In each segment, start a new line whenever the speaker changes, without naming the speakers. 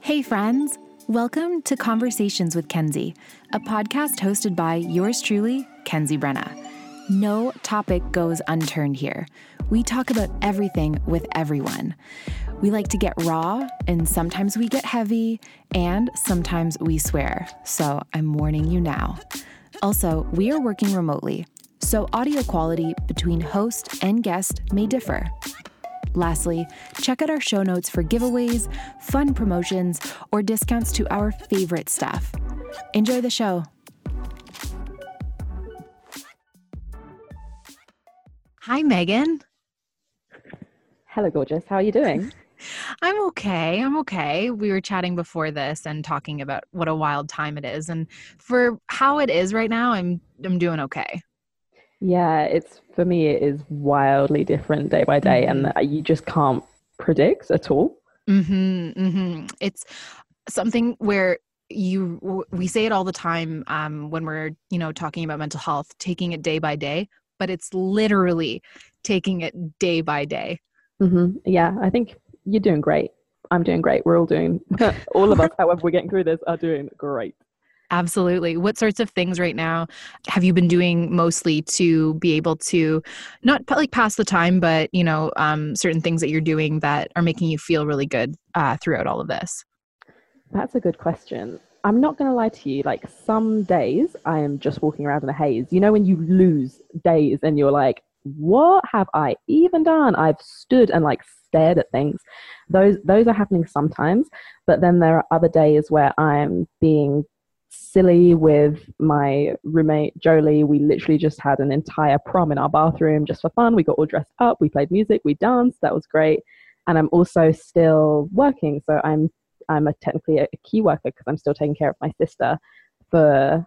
Hey, friends. Welcome to Conversations with Kenzie, a podcast hosted by yours truly, Kenzie Brenna. No topic goes unturned here. We talk about everything with everyone. We like to get raw, and sometimes we get heavy, and sometimes we swear. So I'm warning you now. Also, we are working remotely, so audio quality between host and guest may differ. Lastly, check out our show notes for giveaways, fun promotions, or discounts to our favorite stuff. Enjoy the show. Hi, Megan.
Hello, gorgeous. How are you doing?
I'm okay. I'm okay. We were chatting before this and talking about what a wild time it is, and for how it is right now, I'm I'm doing okay.
Yeah, it's for me. It is wildly different day by day, mm-hmm. and you just can't predict at all.
Mm-hmm, mm-hmm. It's something where you we say it all the time um, when we're you know talking about mental health, taking it day by day, but it's literally taking it day by day.
Mm-hmm. Yeah, I think you're doing great. I'm doing great. We're all doing, all of us, however, we're getting through this, are doing great.
Absolutely. What sorts of things right now have you been doing mostly to be able to not like pass the time, but you know, um, certain things that you're doing that are making you feel really good uh, throughout all of this?
That's a good question. I'm not going to lie to you. Like some days, I am just walking around in a haze. You know, when you lose days and you're like, "What have I even done?" I've stood and like stared at things. Those those are happening sometimes, but then there are other days where I'm being silly with my roommate Jolie. We literally just had an entire prom in our bathroom just for fun. We got all dressed up, we played music, we danced. That was great. And I'm also still working, so I'm I'm a, technically a, key worker because I'm still taking care of my sister for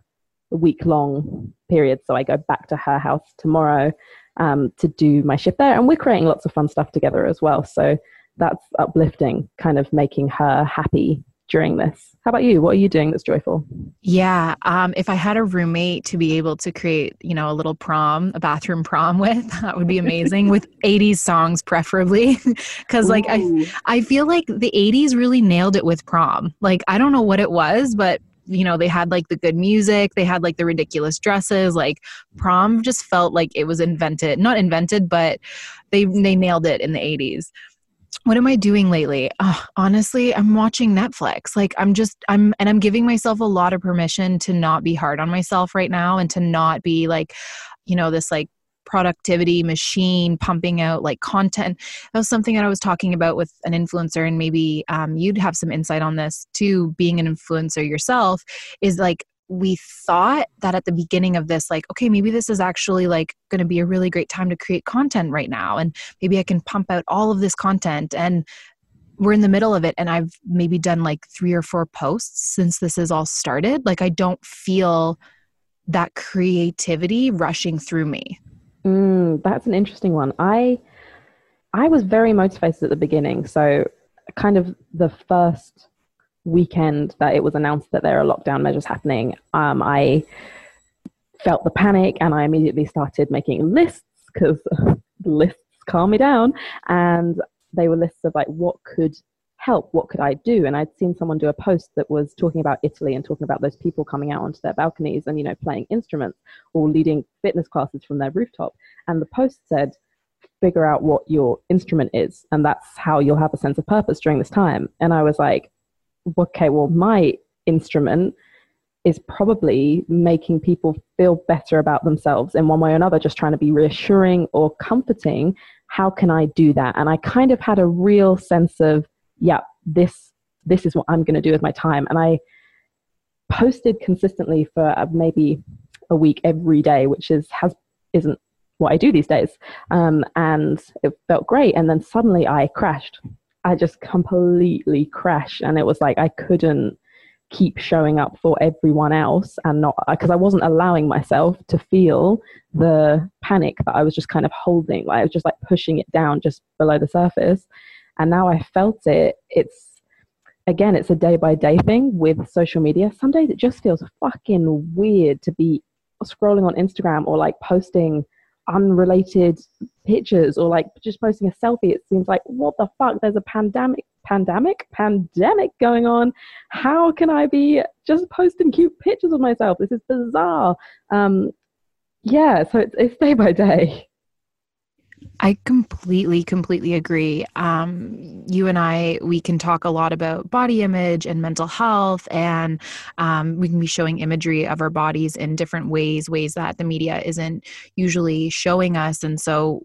a week long period. So I go back to her house tomorrow um, to do my shift there, and we're creating lots of fun stuff together as well. So that's uplifting, kind of making her happy during this. How about you? What are you doing that's joyful?
Yeah, um, if I had a roommate to be able to create, you know, a little prom, a bathroom prom with, that would be amazing. with 80s songs, preferably, because like I, I feel like the 80s really nailed it with prom. Like I don't know what it was, but you know they had like the good music they had like the ridiculous dresses like prom just felt like it was invented not invented but they they nailed it in the 80s what am I doing lately? Oh, honestly, I'm watching Netflix. Like I'm just I'm and I'm giving myself a lot of permission to not be hard on myself right now and to not be like, you know, this like productivity machine pumping out like content. That was something that I was talking about with an influencer, and maybe um, you'd have some insight on this too. Being an influencer yourself is like we thought that at the beginning of this like okay maybe this is actually like going to be a really great time to create content right now and maybe i can pump out all of this content and we're in the middle of it and i've maybe done like three or four posts since this has all started like i don't feel that creativity rushing through me.
Mm, that's an interesting one. I i was very motivated at the beginning so kind of the first weekend that it was announced that there are lockdown measures happening, um, I felt the panic and I immediately started making lists because lists calm me down. And they were lists of like what could help, what could I do? And I'd seen someone do a post that was talking about Italy and talking about those people coming out onto their balconies and, you know, playing instruments or leading fitness classes from their rooftop. And the post said, figure out what your instrument is and that's how you'll have a sense of purpose during this time and i was like okay, well, my instrument is probably making people feel better about themselves in one way or another, just trying to be reassuring or comforting. How can I do that? And I kind of had a real sense of, yeah, this this is what I'm going to do with my time. And I posted consistently for uh, maybe a week every day, which is has isn't what I do these days. Um, and it felt great. And then suddenly I crashed I just completely crashed. And it was like I couldn't keep showing up for everyone else and not uh, because I wasn't allowing myself to feel the panic that I was just kind of holding. Like I was just like pushing it down just below the surface. And now I felt it. It's again, it's a day by day thing with social media. Some days it just feels fucking weird to be scrolling on Instagram or like posting unrelated pictures or like just posting a selfie. It seems like, what the fuck? There's a pandemic, pandemic, pandemic going on. How can I be just posting cute pictures of myself? This is bizarre. Um, yeah, so it's, it's day by day.
I completely, completely agree. Um, you and I, we can talk a lot about body image and mental health, and um, we can be showing imagery of our bodies in different ways, ways that the media isn't usually showing us. And so,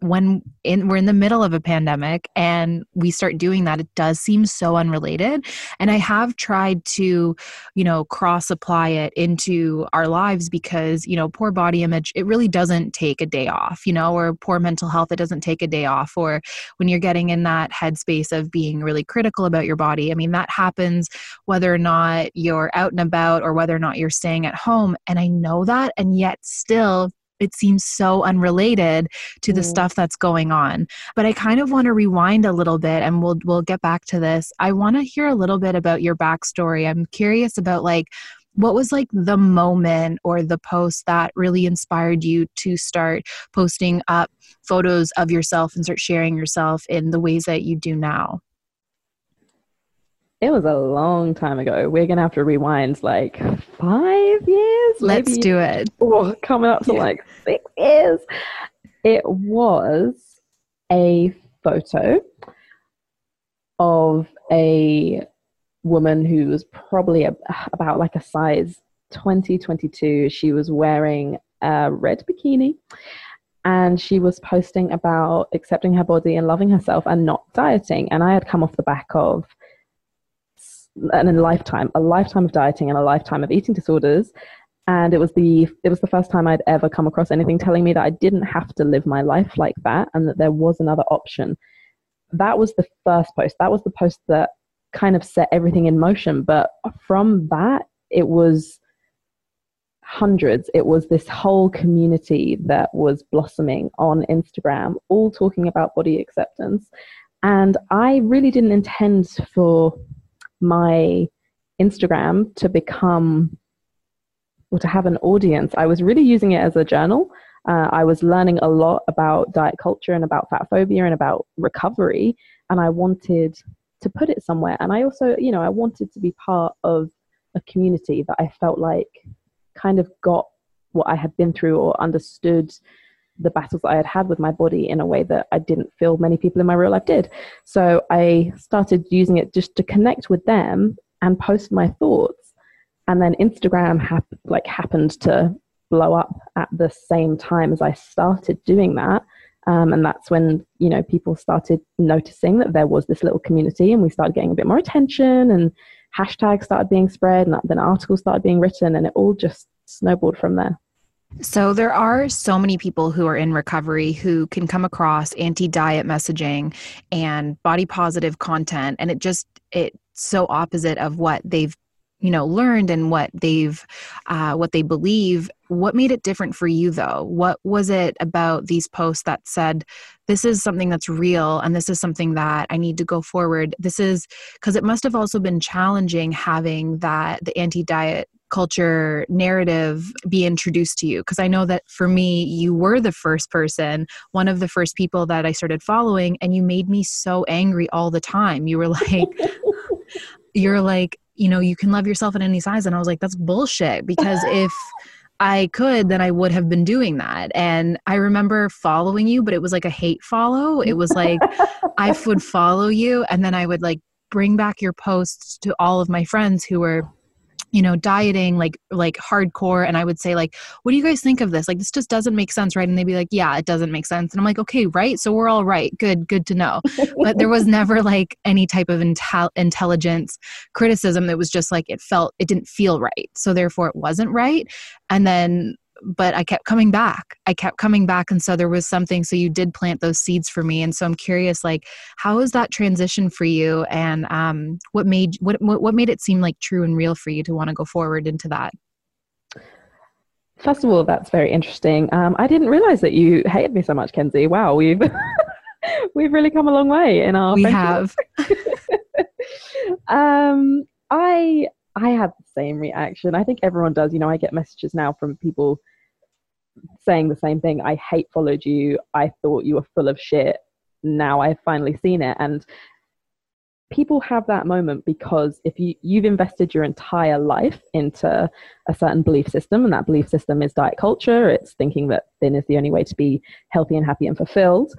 when in, we're in the middle of a pandemic and we start doing that it does seem so unrelated. And i have tried to you know cross apply it into our lives because you know poor body image it really doesn't take a day off you know or poor mental health it doesn't take a day off. Or when you're getting in that headspace of being really critical about your body i mean that happens whether or not you're out and about or whether or not you're staying at home. And i know that and yet still it seems so unrelated to the mm. stuff that's going on. But i kind of want to rewind a little bit and we'll we'll get back to this. I want to hear a little bit about your backstory. I'm curious about like what was like the moment or the post that really inspired you to start posting up photos of yourself and start sharing yourself in the ways that you do now
it was a long time ago. We're gonna have to rewind like five years.
Let's maybe. do it.
Oh, coming up to yeah. like six years. It was a photo of a woman who was probably a, about like a size 20, 22. She was wearing a red bikini and she was posting about accepting her body and loving herself and not dieting. And I had come off the back of and a lifetime, a lifetime of dieting and a lifetime of eating disorders. And it was the it was the first time I'd ever come across anything telling me that I didn't have to live my life like that and that there was another option. That was the first post. That was the post that kind of set everything in motion. But from that, it was hundreds. It was this whole community that was blossoming on Instagram, all talking about body acceptance. And I really didn't intend for my Instagram to become or to have an audience, I was really using it as a journal. Uh, I was learning a lot about diet culture and about fat phobia and about recovery, and I wanted to put it somewhere. And I also, you know, I wanted to be part of a community that I felt like kind of got what I had been through or understood the battles I had had with my body in a way that I didn't feel many people in my real life did. So I started using it just to connect with them and post my thoughts. And then Instagram hap- like happened to blow up at the same time as I started doing that. Um, and that's when you know people started noticing that there was this little community, and we started getting a bit more attention, and hashtags started being spread, and then articles started being written, and it all just snowballed from there.
So, there are so many people who are in recovery who can come across anti diet messaging and body positive content, and it just, it's so opposite of what they've you know learned and what they've uh, what they believe. What made it different for you though? What was it about these posts that said this is something that's real and this is something that i need to go forward this is because it must have also been challenging having that the anti-diet culture narrative be introduced to you because i know that for me you were the first person one of the first people that i started following and you made me so angry all the time you were like you're like you know, you can love yourself at any size. And I was like, that's bullshit because if I could, then I would have been doing that. And I remember following you, but it was like a hate follow. It was like I would follow you and then I would like bring back your posts to all of my friends who were you know dieting like like hardcore and i would say like what do you guys think of this? Like this just doesn't make sense right? And they'd be like yeah it doesn't make sense. And i'm like okay right so we're all right. Good good to know. But there was never like any type of intel- intelligence criticism that was just like it felt it didn't feel right. So therefore it wasn't right. And then but I kept coming back. I kept coming back. And so there was something. So you did plant those seeds for me. And so I'm curious, like, how was that transition for you? And um, what made what, what made it seem like true and real for you to want to go forward into that?
First of all, that's very interesting. Um, I didn't realize that you hated me so much, Kenzie. Wow, we've we've really come a long way in our.
We friendship. have.
um, I I had the same reaction. I think everyone does. You know, I get messages now from people saying the same thing. I hate followed you. I thought you were full of shit. Now I've finally seen it. And people have that moment because if you you've invested your entire life into a certain belief system and that belief system is diet culture it's thinking that thin is the only way to be healthy and happy and fulfilled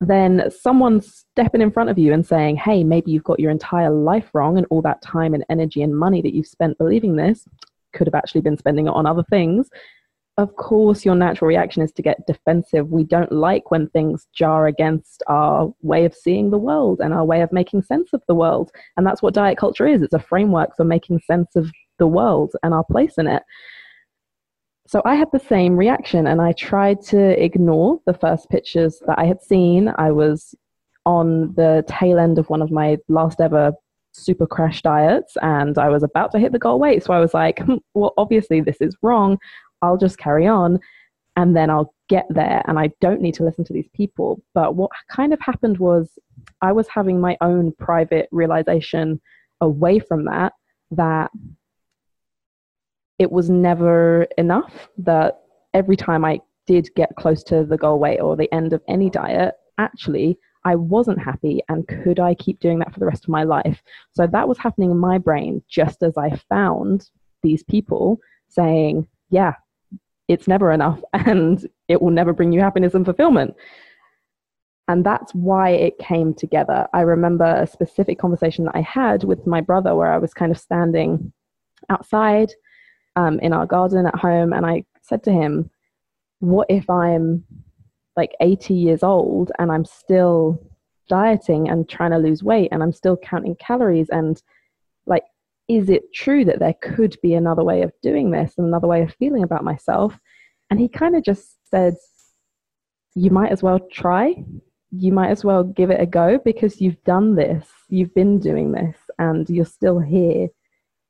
then someone stepping in front of you and saying hey maybe you've got your entire life wrong and all that time and energy and money that you've spent believing this could have actually been spending it on other things of course, your natural reaction is to get defensive. We don't like when things jar against our way of seeing the world and our way of making sense of the world. And that's what diet culture is it's a framework for making sense of the world and our place in it. So I had the same reaction and I tried to ignore the first pictures that I had seen. I was on the tail end of one of my last ever super crash diets and I was about to hit the goal weight. So I was like, hmm, well, obviously this is wrong. I'll just carry on and then I'll get there and I don't need to listen to these people. But what kind of happened was I was having my own private realization away from that, that it was never enough, that every time I did get close to the goal weight or the end of any diet, actually, I wasn't happy and could I keep doing that for the rest of my life? So that was happening in my brain just as I found these people saying, yeah, it's never enough and it will never bring you happiness and fulfillment. And that's why it came together. I remember a specific conversation that I had with my brother where I was kind of standing outside um, in our garden at home and I said to him, What if I'm like 80 years old and I'm still dieting and trying to lose weight and I'm still counting calories and like is it true that there could be another way of doing this, and another way of feeling about myself? And he kind of just said, You might as well try. You might as well give it a go because you've done this, you've been doing this, and you're still here.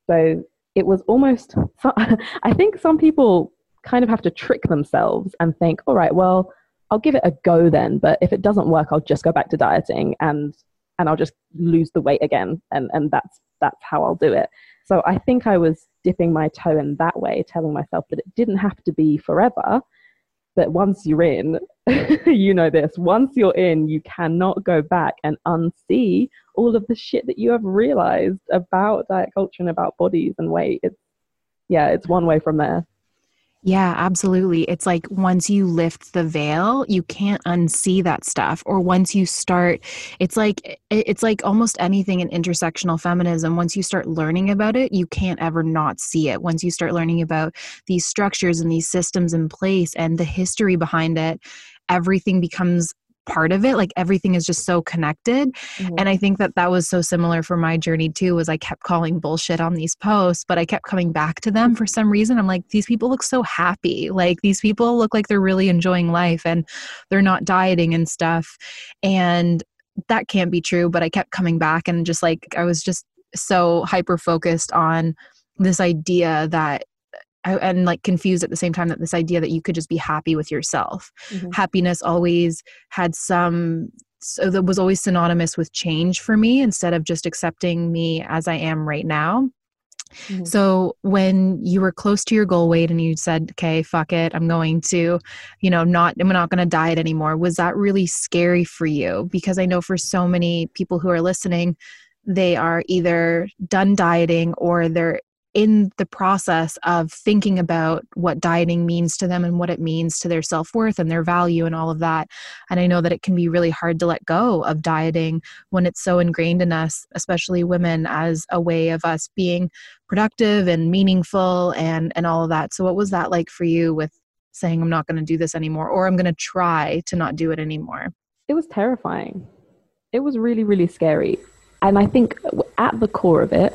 So it was almost, I think some people kind of have to trick themselves and think, All right, well, I'll give it a go then, but if it doesn't work, I'll just go back to dieting and and I'll just lose the weight again and and that's that's how I'll do it. So I think I was dipping my toe in that way, telling myself that it didn't have to be forever. But once you're in, you know this, once you're in, you cannot go back and unsee all of the shit that you have realized about diet culture and about bodies and weight. It's, yeah, it's one way from there.
Yeah, absolutely. It's like once you lift the veil, you can't unsee that stuff. Or once you start, it's like it's like almost anything in intersectional feminism. Once you start learning about it, you can't ever not see it. Once you start learning about these structures and these systems in place and the history behind it, everything becomes part of it like everything is just so connected mm-hmm. and i think that that was so similar for my journey too was i kept calling bullshit on these posts but i kept coming back to them for some reason. I'm like these people look so happy. Like these people look like they're really enjoying life and they're not dieting and stuff. And that can't be true but i kept coming back and just like i was just so hyper focused on this idea that and like confused at the same time that this idea that you could just be happy with yourself mm-hmm. happiness always had some so that was always synonymous with change for me instead of just accepting me as i am right now mm-hmm. so when you were close to your goal weight and you said okay fuck it i'm going to you know not i'm not going to diet anymore was that really scary for you because i know for so many people who are listening they are either done dieting or they're in the process of thinking about what dieting means to them and what it means to their self worth and their value and all of that. And I know that it can be really hard to let go of dieting when it's so ingrained in us, especially women, as a way of us being productive and meaningful and, and all of that. So, what was that like for you with saying, I'm not going to do this anymore, or I'm going to try to not do it anymore?
It was terrifying. It was really, really scary. And I think at the core of it,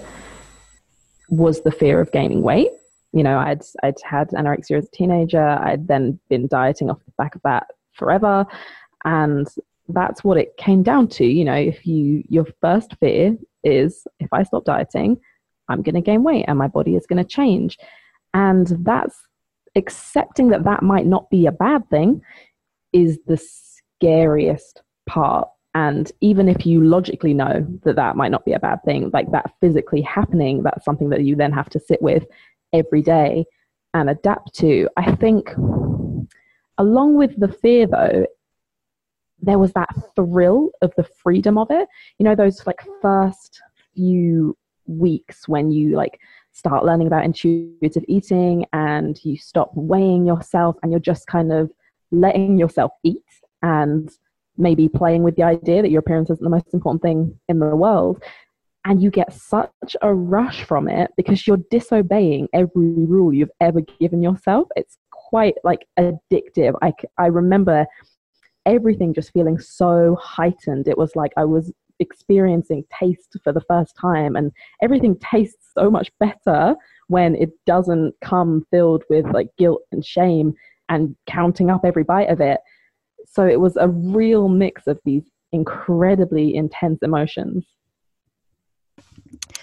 was the fear of gaining weight. You know, I'd I'd had anorexia as a teenager. I'd then been dieting off the back of that forever, and that's what it came down to. You know, if you your first fear is if I stop dieting, I'm going to gain weight and my body is going to change, and that's accepting that that might not be a bad thing is the scariest part and even if you logically know that that might not be a bad thing, like that physically happening, that's something that you then have to sit with every day and adapt to. I think along with the fear though there was that thrill of the freedom of it you know those like first few weeks when you like start learning about intuitive eating and you stop weighing yourself and you're just kind of letting yourself eat and maybe playing with the idea that your appearance isn't the most important thing in the world and you get such a rush from it because you're disobeying every rule you've ever given yourself. It's quite like addictive. I, I remember everything just feeling so heightened. It was like i was experiencing taste for the first time and everything tastes so much better when it doesn't come filled with like guilt and shame and counting up every bite of it so it was a real mix of these incredibly intense emotions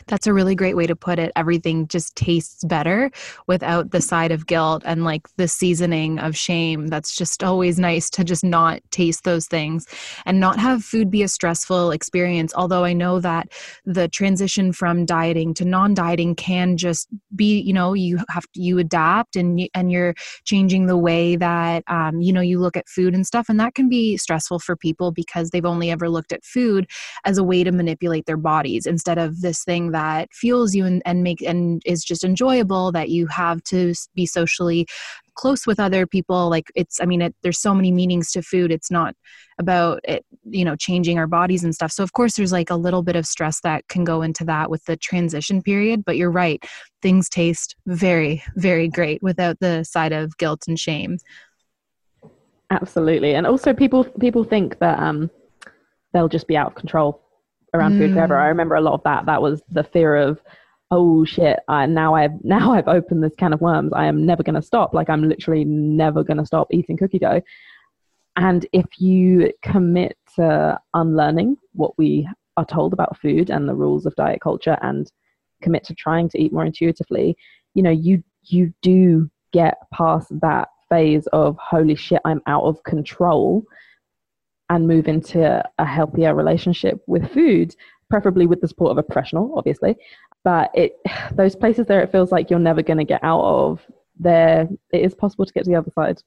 that's a really great way to put it. Everything just tastes better without the side of guilt and like the seasoning of shame. That's just always nice to just not taste those things and not have food be a stressful experience. Although I know that the transition from dieting to non-dieting can just be, you know, you have to, you adapt and you, and you're changing the way that um, you know you look at food and stuff, and that can be stressful for people because they've only ever looked at food as a way to manipulate their bodies instead of this thing that fuels you and, and make and is just enjoyable that you have to be socially close with other people. Like it's i mean it, there's so many meanings to food. It's not about it you know changing our bodies and stuff. So of course there's like a little bit of stress that can go into that with the transition period but you're right. Things taste very very great without the side of guilt and shame.
Absolutely. And also people people think that um they'll just be out of control around mm. food forever. I mm. remember a lot of that. That was the fear of, oh shit, I, now I've now I've opened this can of worms. I am never going to stop. Like I'm literally never going to stop eating cookie dough. And if you commit to unlearning what we are told about food and the rules of diet culture, and commit to trying to eat more intuitively, you know, you you do get past that phase of holy shit, I'm out of control and move into a healthier relationship with food, preferably with the support of a professional, obviously. But it those places there it feels like you're never going to get out of, there it is possible to get to the other side.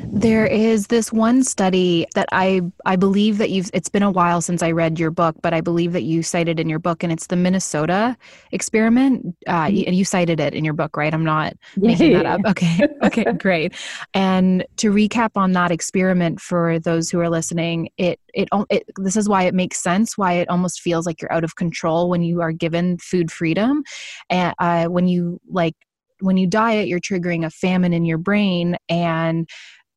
There is this one study that I I believe that you've it's been a while since I read your book, but I believe that you cited in your book, and it's the Minnesota experiment. Uh, mm-hmm. and you cited it in your book, right? I'm not making that up. Okay, okay, great. And to recap on that experiment for those who are listening, it, it it this is why it makes sense. Why it almost feels like you're out of control when you are given food freedom, and uh, when you like when you diet, you're triggering a famine in your brain. And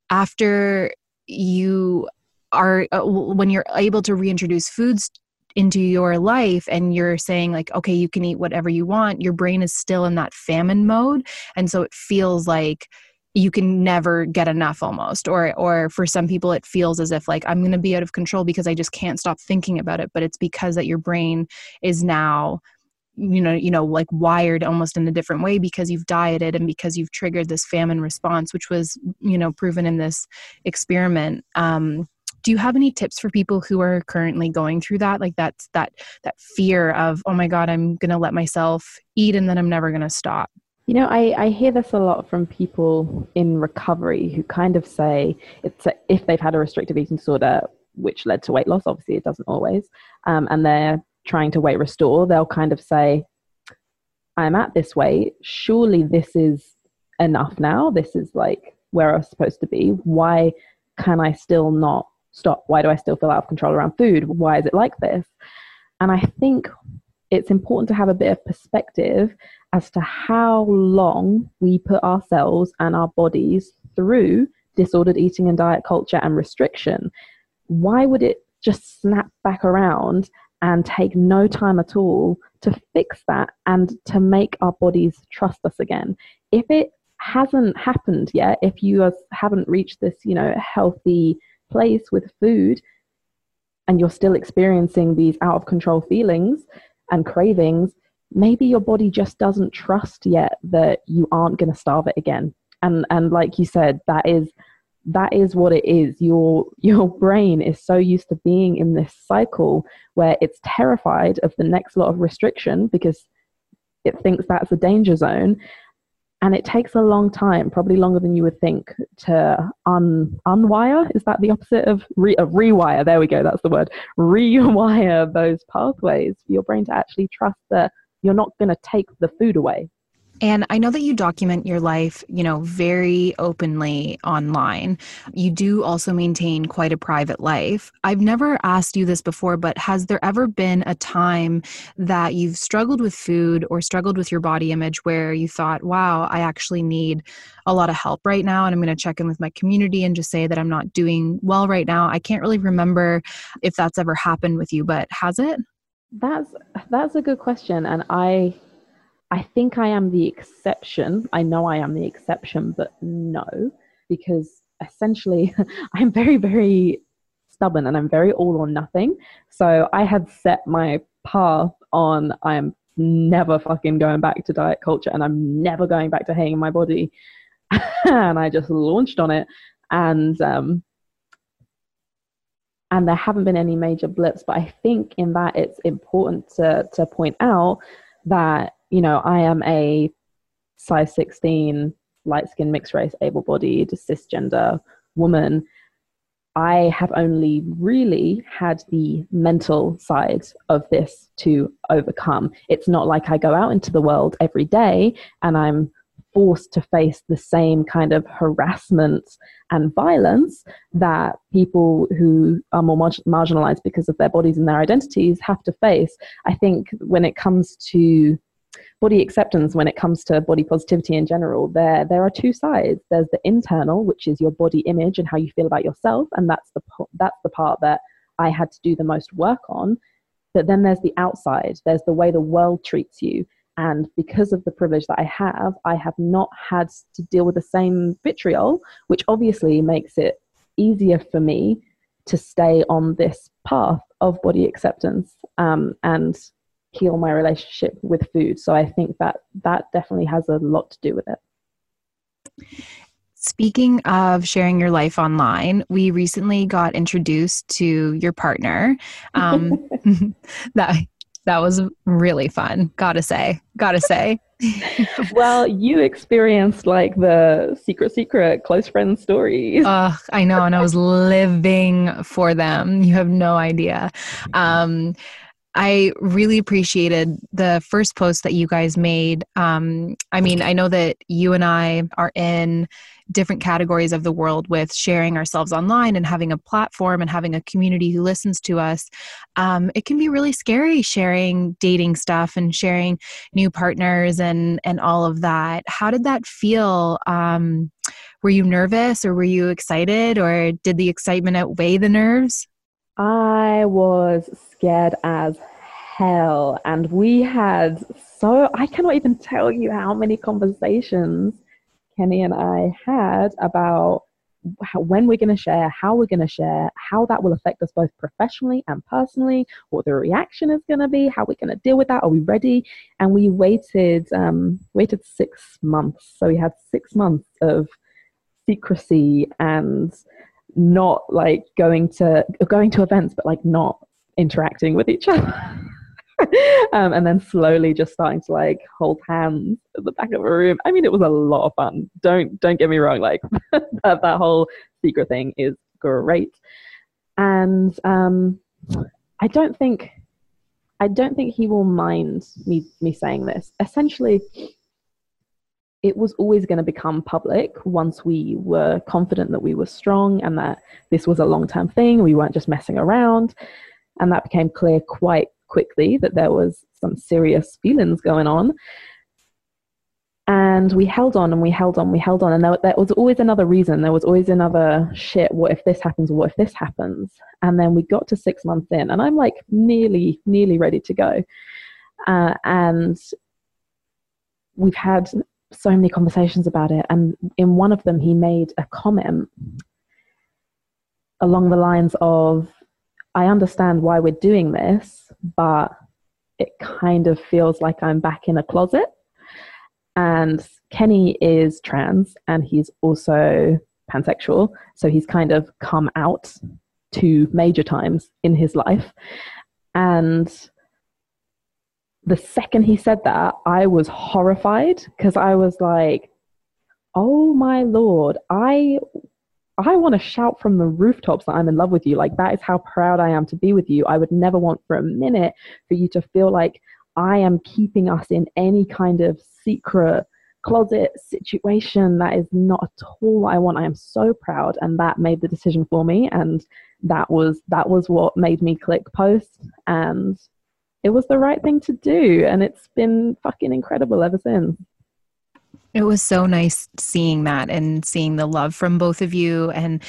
after you are, uh, when you're able to reintroduce foods into your life and you're saying like okay you can eat whatever you want your brain is still in that famine mode and so it feels like you can never get enough almost or or for some people it feels as if like i'm going to be out of control because i just can't stop thinking about it but it's because that your brain is now you know you know like wired almost in a different way because you've dieted and because you've triggered this famine response which was you know proven in this experiment. Um, do you have any tips for people who are currently going through that? Like that's that that fear of oh my god i'm gonna let myself eat and then i'm never gonna stop.
You know i, I hear this a lot from people in recovery who kind of say it's a, if they've had a restrictive eating disorder which led to weight loss obviously it doesn't always um, and they're trying to weight restore, they'll kind of say, I'm at this weight. Surely this is enough now. This is like where I was supposed to be. Why can I still not stop? Why do I still feel out of control around food? Why is it like this? And I think it's important to have a bit of perspective as to how long we put ourselves and our bodies through disordered eating and diet culture and restriction. Why would it just snap back around and take no time at all to fix that and to make our bodies trust us again. If it hasn't happened yet, if you haven't reached this, you know, healthy place with food and you're still experiencing these out of control feelings and cravings, maybe your body just doesn't trust yet that you aren't going to starve it again. And and like you said, that is that is what it is your your brain is so used to being in this cycle where it's terrified of the next lot of restriction because it thinks that's a danger zone and it takes a long time, probably longer than you would think, to un unwire. Is that the opposite of re rewire? There we go. That's the word. Rewire those pathways for your brain to actually trust that you're not going to take the food away.
And I know that you document your life, you know, very openly online. You do also maintain quite a private life. I've never asked you this before, but has there ever been a time that you've struggled with food or struggled with your body image where you thought, wow, I actually need a lot of help right now and I'm going to check in with my community and just say that I'm not doing well right now? I can't really remember if that's ever happened with you, but has it?
That's that's a good question and I I think I am the exception. I know I am the exception, but no, because essentially I'm very, very stubborn and I'm very all or nothing. So I had set my path on I'm never fucking going back to diet culture and I'm never going back to hating my body. and I just launched on it. And um, and there haven't been any major blips, but I think in that it's important to to point out that you know, I am a size 16, light skinned, mixed race, able bodied, cisgender woman. I have only really had the mental side of this to overcome. It's not like I go out into the world every day and I'm forced to face the same kind of harassment and violence that people who are more mar- marginalized because of their bodies and their identities have to face. I think when it comes to body acceptance when it comes to body positivity in general there there are two sides. There's the internal which is your body image and how you feel about yourself and that's the that's the part that i had to do the most work on. But then there's the outside. There's the way the world treats you. And because of the privilege that i have i have not had to deal with the same vitriol which obviously makes it easier for me to stay on this path of body acceptance um, and heal my relationship with food. So I think that that definitely has a lot to do with it.
Speaking of sharing your life online, we recently got introduced to your partner. Um, that that was really fun. Gotta say, gotta say.
well, you experienced like the secret, secret close friend stories.
Uh, I know, and I was living for them. You have no idea. Um, I really appreciated the first post that you guys made. Um, I mean, I know that you and I are in different categories of the world with sharing ourselves online and having a platform and having a community who listens to us. Um, it can be really scary sharing dating stuff and sharing new partners and and all of that. How did that feel? Um, were you nervous or were you excited or did the excitement outweigh the nerves?
I was scared as hell. And we had so, I cannot even tell you how many conversations Kenny and I had about when we're going to share, how we're going to share, how that will affect us both professionally and personally, what the reaction is going to be, how we're going to deal with that. Are we ready? And we waited, um, waited six months. So we had six months of secrecy and not like going to going to events, but like not interacting with each other. um, and then slowly just starting to like hold hands at the back of a room. I mean, it was a lot of fun. Don't don't get me wrong. Like that, that whole secret thing is great, and um, I don't think I don't think he will mind me me saying this. Essentially, it was always going to become public once we were confident that we were strong and that this was a long term thing. We weren't just messing around. And that became clear quite quickly that there was some serious feelings going on. And we held on and we held on, we held on. And there, there was always another reason. There was always another shit. What if this happens? What if this happens? And then we got to six months in, and I'm like nearly, nearly ready to go. Uh, and we've had so many conversations about it. And in one of them, he made a comment along the lines of, I understand why we're doing this, but it kind of feels like I'm back in a closet. And Kenny is trans and he's also pansexual. So he's kind of come out two major times in his life. And the second he said that, I was horrified because I was like, oh my lord, I I want to shout from the rooftops that I'm in love with you. Like that is how proud I am to be with you. I would never want for a minute for you to feel like I am keeping us in any kind of secret closet situation. That is not at all what I want. I am so proud, and that made the decision for me. And that was that was what made me click post, and it was the right thing to do. And it's been fucking incredible ever since.
It was so nice seeing that and seeing the love from both of you and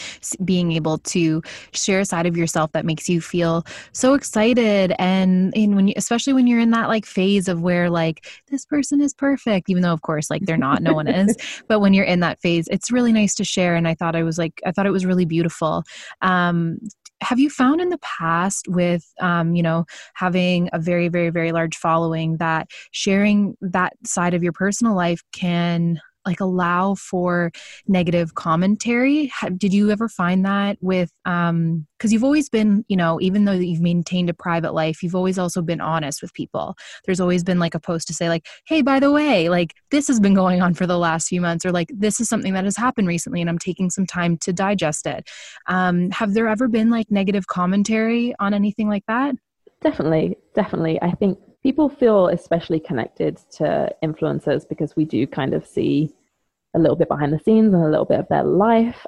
being able to share a side of yourself that makes you feel so excited and in when you, especially when you're in that like phase of where like this person is perfect even though of course like they're not no one is but when you're in that phase it's really nice to share and I thought I was like I thought it was really beautiful um have you found in the past with um, you know having a very very very large following that sharing that side of your personal life can like allow for negative commentary? Did you ever find that with um because you've always been you know even though you've maintained a private life you've always also been honest with people. There's always been like a post to say like hey by the way like this has been going on for the last few months or like this is something that has happened recently and i'm taking some time to digest it. Um have there ever been like negative commentary on anything like that?
Definitely definitely. I think people feel especially connected to influencers because we do kind of see a little bit behind the scenes and a little bit of their life.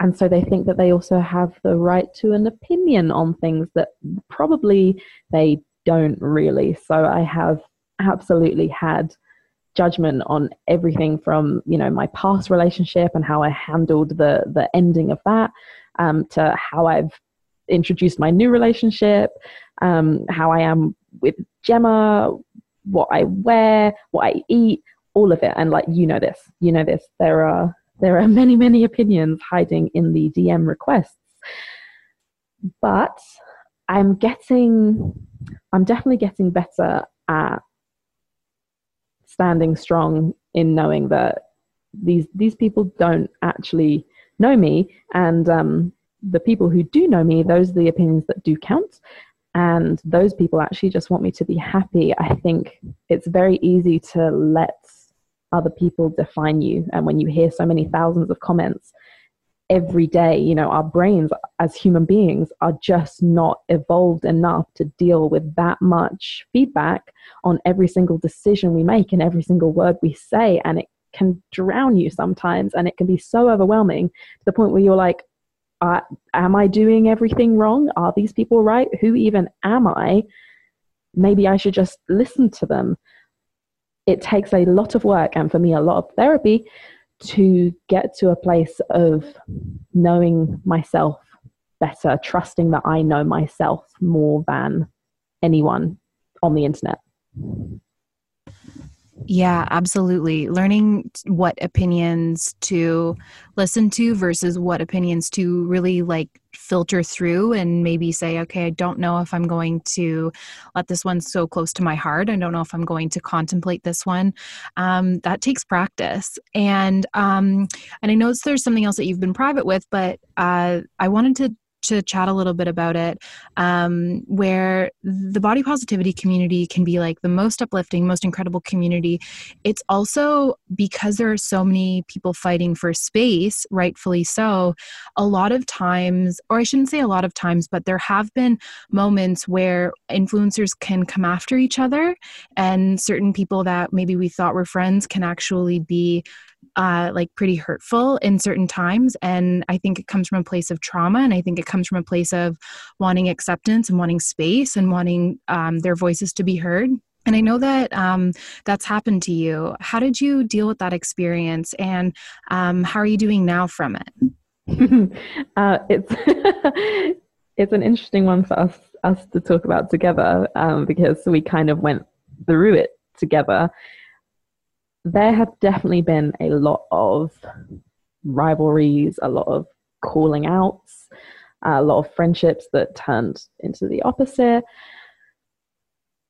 And so they think that they also have the right to an opinion on things that probably they don't really. So I have absolutely had judgment on everything from you know my past relationship and how I handled the the ending of that um, to how I've introduced my new relationship, um, how I am with Gemma, what I wear, what I eat, all of it. And like you know this you know this. There are there are many many opinions hiding in the dm requests. But i'm getting i'm definitely getting better at standing strong in knowing that these these people don't actually know me. And um, the people who do know me those are the opinions that do count. And those people actually just want me to be happy. I think it's very easy to let other people define you. And when you hear so many thousands of comments every day, you know, our brains as human beings are just not evolved enough to deal with that much feedback on every single decision we make and every single word we say. And it can drown you sometimes. And it can be so overwhelming to the point where you're like, uh, am I doing everything wrong? Are these people right? Who even am I? Maybe I should just listen to them it takes a lot of work and for me a lot of therapy to get to a place of knowing myself better, trusting that I know myself more than anyone on the internet.
Yeah, absolutely. Learning what opinions to listen to versus what opinions to really like filter through and maybe say, okay, I don't know if I'm going to let this one so close to my heart. I don't know if I'm going to contemplate this one. Um, that takes practice. And um, and I know there's something else that you've been private with, but uh, I wanted to to chat a little bit about it, um, where the body positivity community can be like the most uplifting, most incredible community. It's also because there are so many people fighting for space, rightfully so, a lot of times, or I shouldn't say a lot of times, but there have been moments where influencers can come after each other, and certain people that maybe we thought were friends can actually be uh, like pretty hurtful in certain times. And I think it comes from a place of trauma. And I think it comes from a place of wanting acceptance and wanting space and wanting um, their voices to be heard. And I know that um, that's happened to you. How did you deal with that experience? And um, how are you doing now from
it? uh, it's it's an interesting one for us us to talk about together um, because we kind of went through it together there have definitely been a lot of rivalries, a lot of calling outs, a lot of friendships that turned into the opposite.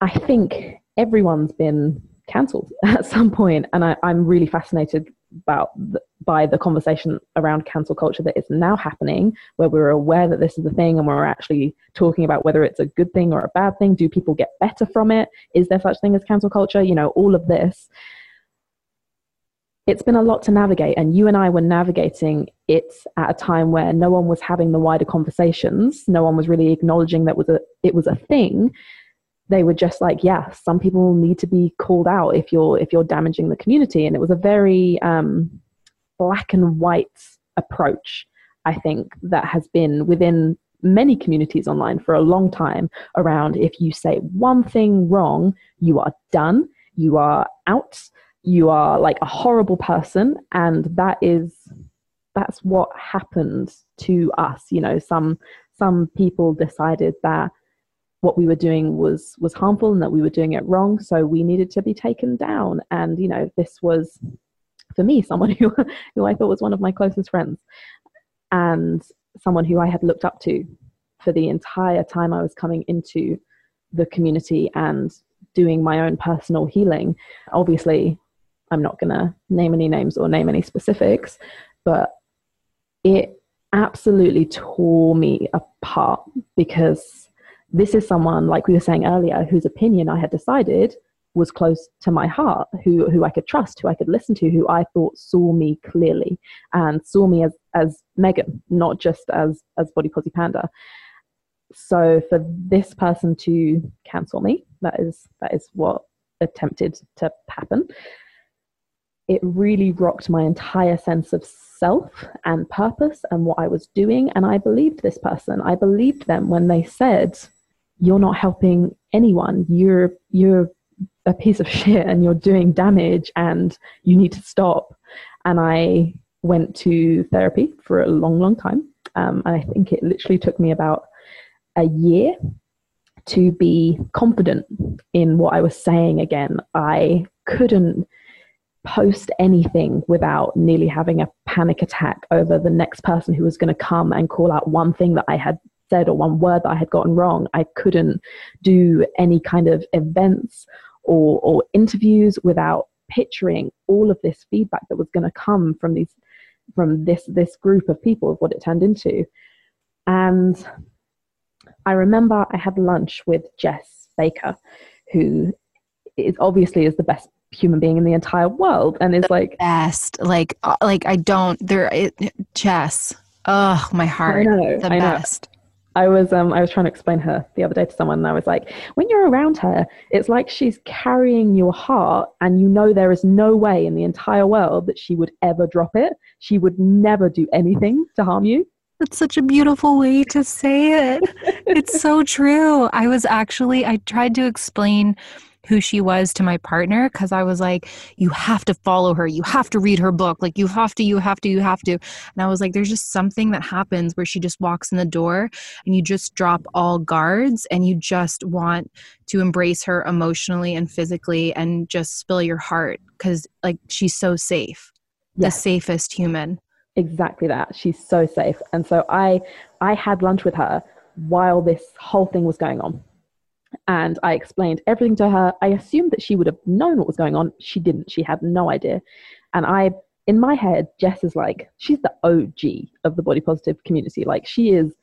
I think everyone's been cancelled at some point, and I, am really fascinated about the, by the conversation around cancel culture that is now happening, where we're aware that this is a thing and we're actually talking about whether it's a good thing or a bad thing. Do people get better from it? Is there such thing as cancel culture? You know, all of this. It's been a lot to navigate, and you and I were navigating it at a time where no one was having the wider conversations. No one was really acknowledging that was a it was a thing. They were just like, yeah, some people need to be called out if you're if you're damaging the community, and it was a very um, black and white approach, I think, that has been within many communities online for a long time around if you say one thing wrong, you are done, you are out, you are like a horrible person. And that is that's what happened to us. You know, some some people decided that what we were doing was was harmful and that we were doing it wrong so we needed to be taken down and you know this was for me someone who who I thought was one of my closest friends and someone who I had looked up to for the entire time I was coming into the community and doing my own personal healing. Obviously, I'm not going to name any names or name any specifics, but it absolutely tore me apart because this is someone, like we were saying earlier, whose opinion I had decided was close to my heart, who who I could trust, who I could listen to, who I thought saw me clearly and saw me as as Megan, not just as as Body Posi Panda. So for this person to cancel me, that is that is what attempted to happen. It really rocked my entire sense of self and purpose and what I was doing. And I believed this person. I believed them when they said, You're not helping anyone. You're you're a piece of shit and you're doing damage and you need to stop. And I went to therapy for a long, long time. Um, and I think it literally took me about a year to be confident in what I was saying again. I couldn't post anything without nearly having a panic attack over the next person who was going to come and call out one thing that I had said or one word that I had gotten wrong. I couldn't do any kind of events or, or interviews without picturing all of this feedback that was going to come from these from this this group of people of what it turned into and i remember i had lunch with Jes Baker who is obviously is the best human being in the entire world and is
the
like
best like uh, like i don't there it, Jes oh my heart I know, the I best
I was um I was trying to explain her the other day to someone and I was like, when you're around her, it's like she's carrying your heart and you know there is no way in the entire world that she would ever drop it. She would never do anything to harm you.
That's such a beautiful way to say it. it's so true. I was actually I tried to explain who she was to my partner because I was like, you have to follow her. You have to read her book. Like, you have to, you have to, you have to. And I was like, there's just something that happens where she just walks in the door and you just drop all guards and you just want to embrace her emotionally and physically and just spill your heart because, like, she's so safe. Yes. The safest human
exactly that she's so safe and so i i had lunch with her while this whole thing was going on and I explained everything to her. I assumed that she would have known what was going on. She didn't. She had no idea. And I, in my head, Jes is like, she's the OG of the body positive community. Like she is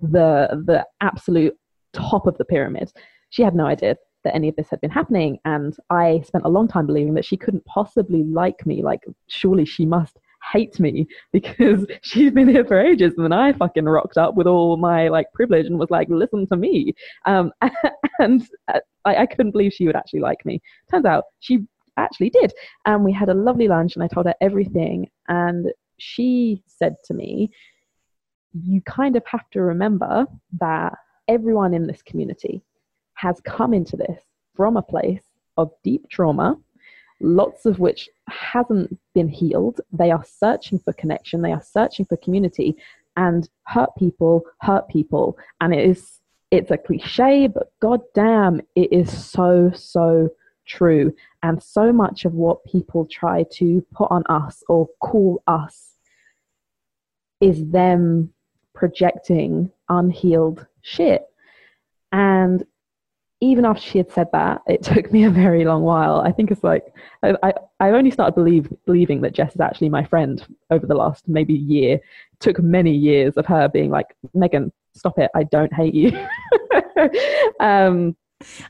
the the absolute top of the pyramid. She had no idea that any of this had been happening. And I spent a long time believing that she couldn't possibly like me. Like, surely she must hate me because she's been here for ages and then I fucking rocked up with all my like privilege and was like, listen to me. Um, and uh, I, I couldn't believe she would actually like me. Turns out she actually did. And we had a lovely lunch and I told her everything. And she said to me, you kind of have to remember that everyone in this community has come into this from a place of deep trauma lots of which hasn't been healed. They are searching for connection, they are searching for community, and hurt people hurt people. And it is it's a cliche, but goddamn, it is so, so true. And so much of what people try to put on us or call us is them projecting unhealed shit. And even after she had said that, it took me a very long while. I think it's like I, I, I only started believe, believing that Jes is actually my friend over the last maybe year. It took many years of her being like, Megan, stop it. I don't hate you.
um,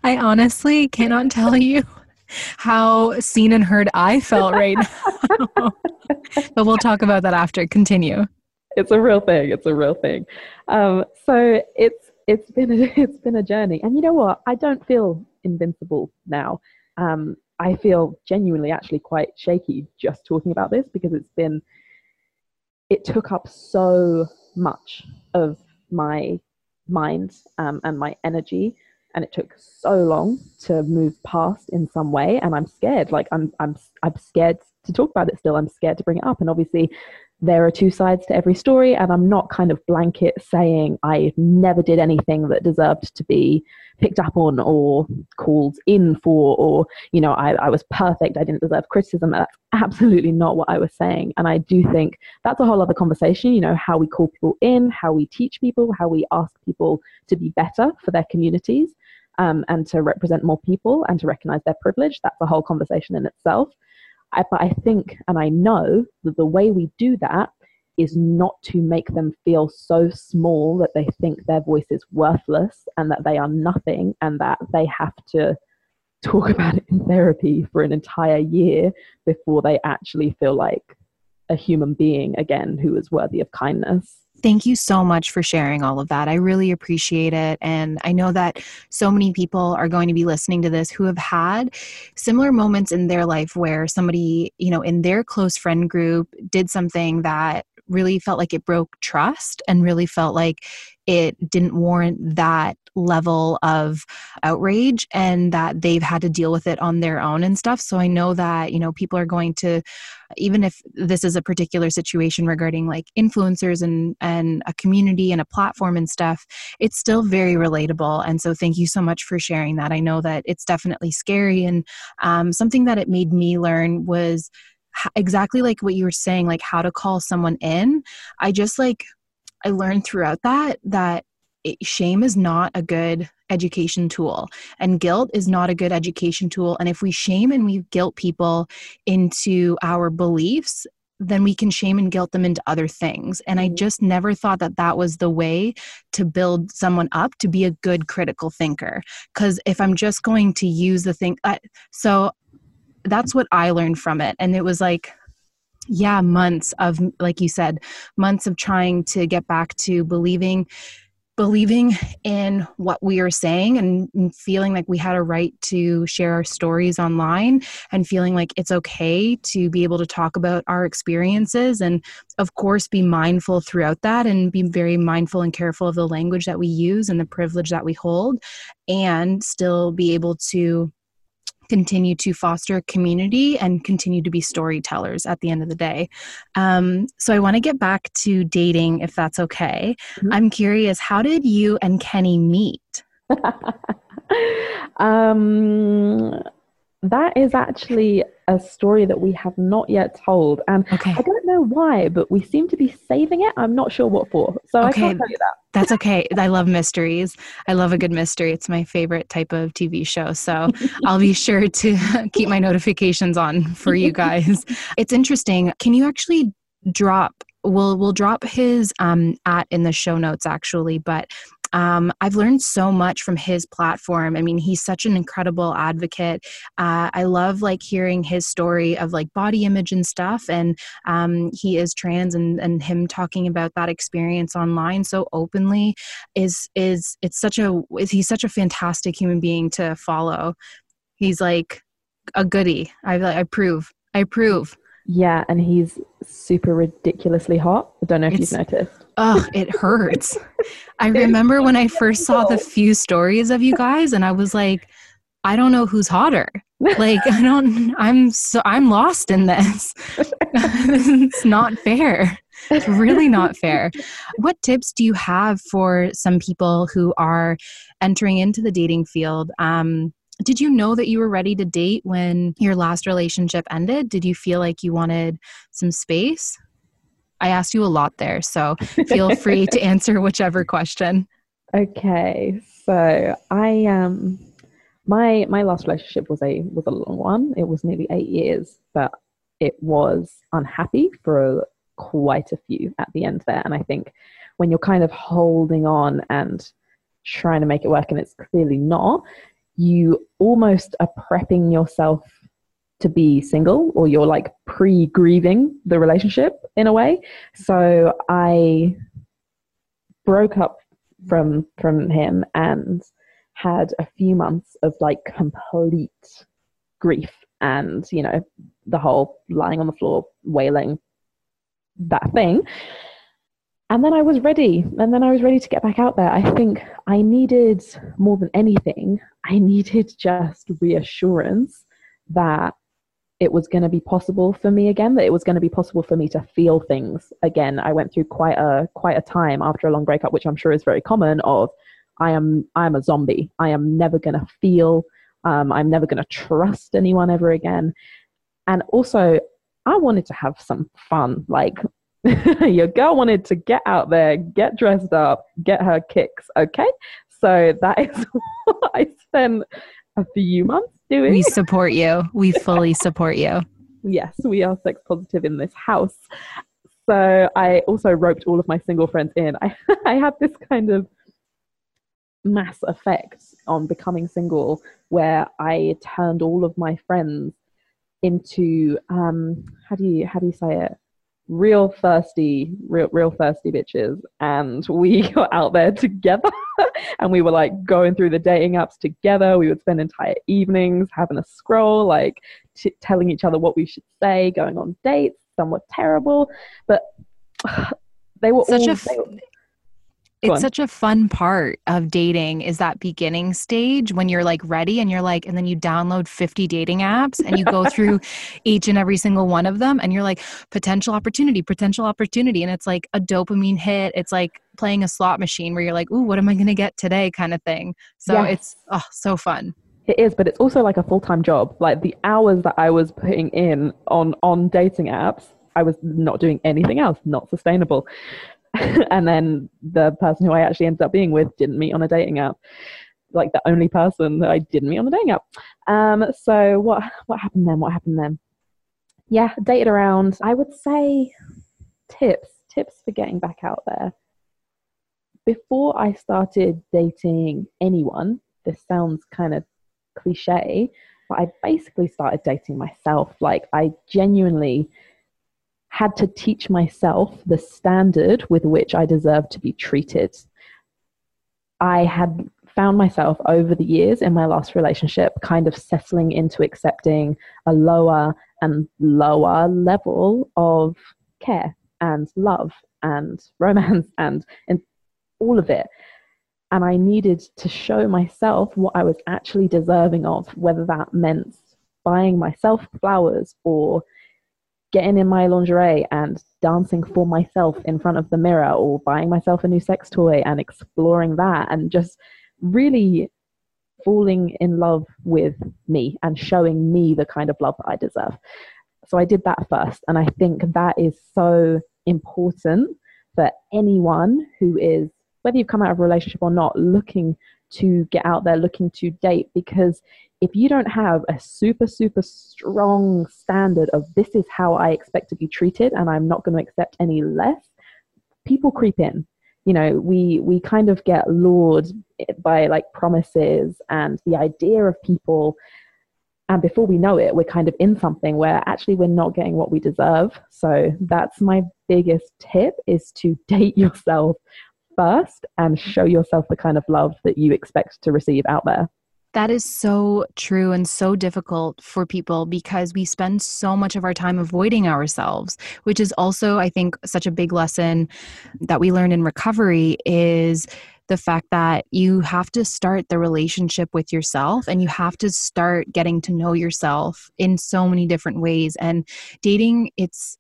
I honestly cannot tell you how seen and heard I felt right now. but we'll talk about that after. Continue.
It's a real thing. It's a real thing. Um, so it's it's been a, it's been a journey, and you know what? I don't feel invincible now. Um, I feel genuinely actually quite shaky just talking about this because it's been it took up so much of my mind um, and my energy. And it took so long to move past in some way. And i'm scared. Like i'm i'm i'm scared to talk about it still. I'm scared to bring it up. And obviously there are two sides to every story, and I'm not kind of blanket saying I never did anything that deserved to be picked up on or called in for, or, you know, I, I was perfect, I didn't deserve criticism. That's absolutely not what I was saying. And I do think that's a whole other conversation, you know, how we call people in, how we teach people, how we ask people to be better for their communities. Um, and to represent more people and to recognize their privilege. That's a whole conversation in itself. I, but I think and I know that the way we do that is not to make them feel so small that they think their voice is worthless and that they are nothing and that they have to talk about it in therapy for an entire year before they actually feel like a human being again who is worthy of kindness.
Thank you so much for sharing all of that. I really appreciate it. And I know that so many people are going to be listening to this who have had similar moments in their life where somebody, you know, in their close friend group did something that really felt like it broke trust and really felt like it didn't warrant that level of outrage and that they've had to deal with it on their own and stuff. So I know that, you know, people are going to even if this is a particular situation regarding like influencers and and a community and a platform and stuff, it's still very relatable. And so thank you so much for sharing that. I know that it's definitely scary and um, something that it made me learn was exactly like what you were saying like how to call someone in i just like i learned throughout that that shame is not a good education tool and guilt is not a good education tool and if we shame and we guilt people into our beliefs then we can shame and guilt them into other things. And I mm-hmm. just never thought that that was the way to build someone up to be a good critical thinker. Because if I'm just going to use the thing, uh, so that's what I learned from it. And it was like, yeah, months of, like you said, months of trying to get back to believing believing in what we are saying and feeling like we had a right to share our stories online and feeling like it's okay to be able to talk about our experiences and of course be mindful throughout that and be very mindful and careful of the language that we use and the privilege that we hold and still be able to continue to foster community and continue to be storytellers at the end of the day. Um, so I want to get back to dating, if that's okay. Mm-hmm. I'm curious, how did you and Kenny meet?
um, that is actually a story that we have not yet told. And okay. I don't know why, but we seem to be saving it. I'm not sure what for. So okay. I can't tell you that.
That's okay. I love mysteries. I love a good mystery. It's my favorite type of TV show. So I'll be sure to keep my notifications on for you guys. It's interesting. Can you actually drop we'll we'll drop his um, at in the show notes actually but um, I've learned so much from his platform. I mean, he's such an incredible advocate. Uh, I love like hearing his story of like body image and stuff. And um, he is trans, and and him talking about that experience online so openly is is it's such a he's such a fantastic human being to follow. He's like a goody. I I approve. I approve.
Yeah, and he's super ridiculously hot. I don't know if it's, you've noticed.
Oh, it hurts. I remember when I first saw the few stories of you guys, and I was like, I don't know who's hotter. Like, I don't, I'm so, I'm lost in this. it's not fair. It's really not fair. What tips do you have for some people who are entering into the dating field? Um, did you know that you were ready to date when your last relationship ended? Did you feel like you wanted some space? I asked you a lot there, so feel free to answer whichever question.
Okay, so I um my my last relationship was a was a long one. It was nearly eight years, but it was unhappy for quite a few at the end there. And I think when you're kind of holding on and trying to make it work and it's clearly not, you almost are prepping yourself to be single or you're like pre grieving the relationship in a way. So I broke up from from him and had a few months of like complete grief and you know the whole lying on the floor wailing that thing and then i was ready. And then i was ready to get back out there. I think i needed more than anything i needed just reassurance that it was going to be possible for me again that it was going to be possible for me to feel things again. I went through quite a quite a time after a long breakup which i'm sure is very common of i am i am a zombie. I am never going to feel um, i'm never going to trust anyone ever again. And also i wanted to have some fun like your girl wanted to get out there get dressed up get her kicks okay so that is what i spent a few months doing.
We support you. We fully support you.
yes, we are sex positive in this house. So I also roped all of my single friends in. I, I had this kind of mass effect on becoming single where I turned all of my friends into um how do you how do you say it real thirsty, real real thirsty bitches, and we got out there together, and we were like going through the dating apps together. We would spend entire evenings having a scroll, like t- telling each other what we should say, going on dates. Some were terrible, but they were
such
all.
A f- it's such a fun part of dating is that beginning stage when you're like ready and you're like and then you download 50 dating apps and you go through each and every single one of them and you're like potential opportunity potential opportunity and it's like a dopamine hit. It's like playing a slot machine where you're like ooh what am i going to get today? kind of thing. So yes. it's oh so fun.
It is but it's also like a full-time job. Like the hours that i was putting in on on dating apps I was not doing anything else, not sustainable. and then the person who I actually ended up being with didn't meet on a dating app. Like the only person that I didn't meet on the dating app. Um, so what what happened then? What happened then? Yeah, dated around. I would say tips tips for getting back out there. Before I started dating anyone, this sounds kind of cliche, but I basically started dating myself. Like I genuinely had to teach myself the standard with which I deserve to be treated. I had found myself over the years in my last relationship kind of settling into accepting a lower and lower level of care and love and romance and, and all of it. And I needed to show myself what I was actually deserving of, whether that meant buying myself flowers or getting in my lingerie and dancing for myself in front of the mirror or buying myself a new sex toy and exploring that and just really falling in love with me and showing me the kind of love that I deserve. So I did that first. And I think that is so important for anyone who is, whether you've come out of a relationship or not, looking to get out there, looking to date, because if you don't have a super, super strong standard of this is how I expect to be treated and I'm not going to accept any less, people creep in. You know, we we kind of get lured by like promises and the idea of people and before we know it we're kind of in something where actually we're not getting what we deserve so that's my biggest tip is to date yourself first and show yourself the kind of love that you expect to receive out there
that is so true and so difficult for people because we spend so much of our time avoiding ourselves, which is also, I think, such a big lesson that we learn in recovery is the fact that you have to start the relationship with yourself and you have to start getting to know yourself in so many different ways. And dating it's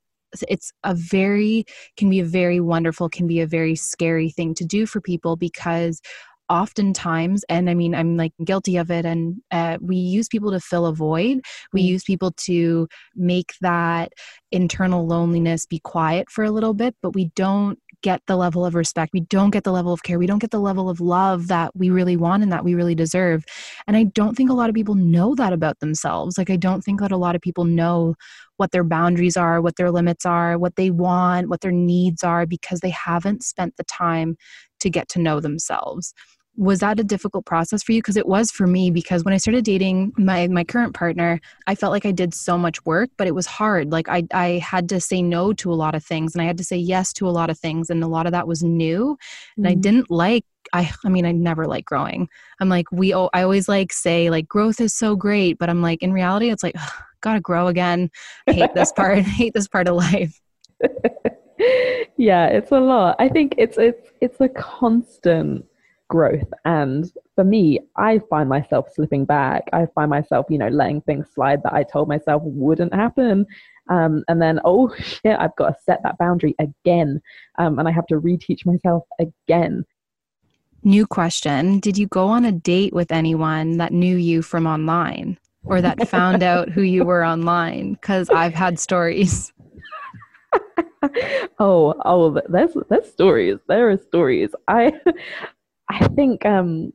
it's a very can be a very wonderful can be a very scary thing to do for people because oftentimes and i mean i'm like guilty of it and uh, we use people to fill a void. We mm. use people to make that internal loneliness be quiet for a little bit but we don't get the level of respect. We don't get the level of care. We don't get the level of love that we really want and that we really deserve. And i don't think a lot of people know that about themselves. Like i don't think that a lot of people know what their boundaries are what their limits are what they want what their needs are because they haven't spent the time to get to know themselves was that a difficult process for you? Because it was for me because when i started dating my my current partner i felt like i did so much work but it was hard. Like i i had to say no to a lot of things and i had to say yes to a lot of things and a lot of that was new and mm-hmm. i didn't like i i mean i never like growing. I'm like we oh, i always like say like growth is so great but i'm like in reality it's like ugh, gotta grow again. I hate this part I hate this part of life.
Yeah it's a lot. I think it's it's it's a constant growth. And for me, I find myself slipping back. I find myself, you know, letting things slide that I told myself wouldn't happen. Um, and then, oh shit, I've got to set that boundary again. Um, and I have to reteach myself again.
New question Did you go on a date with anyone that knew you from online or that found out who you were online? Because I've had stories.
oh, oh, there's there's stories. There are stories. I I think um,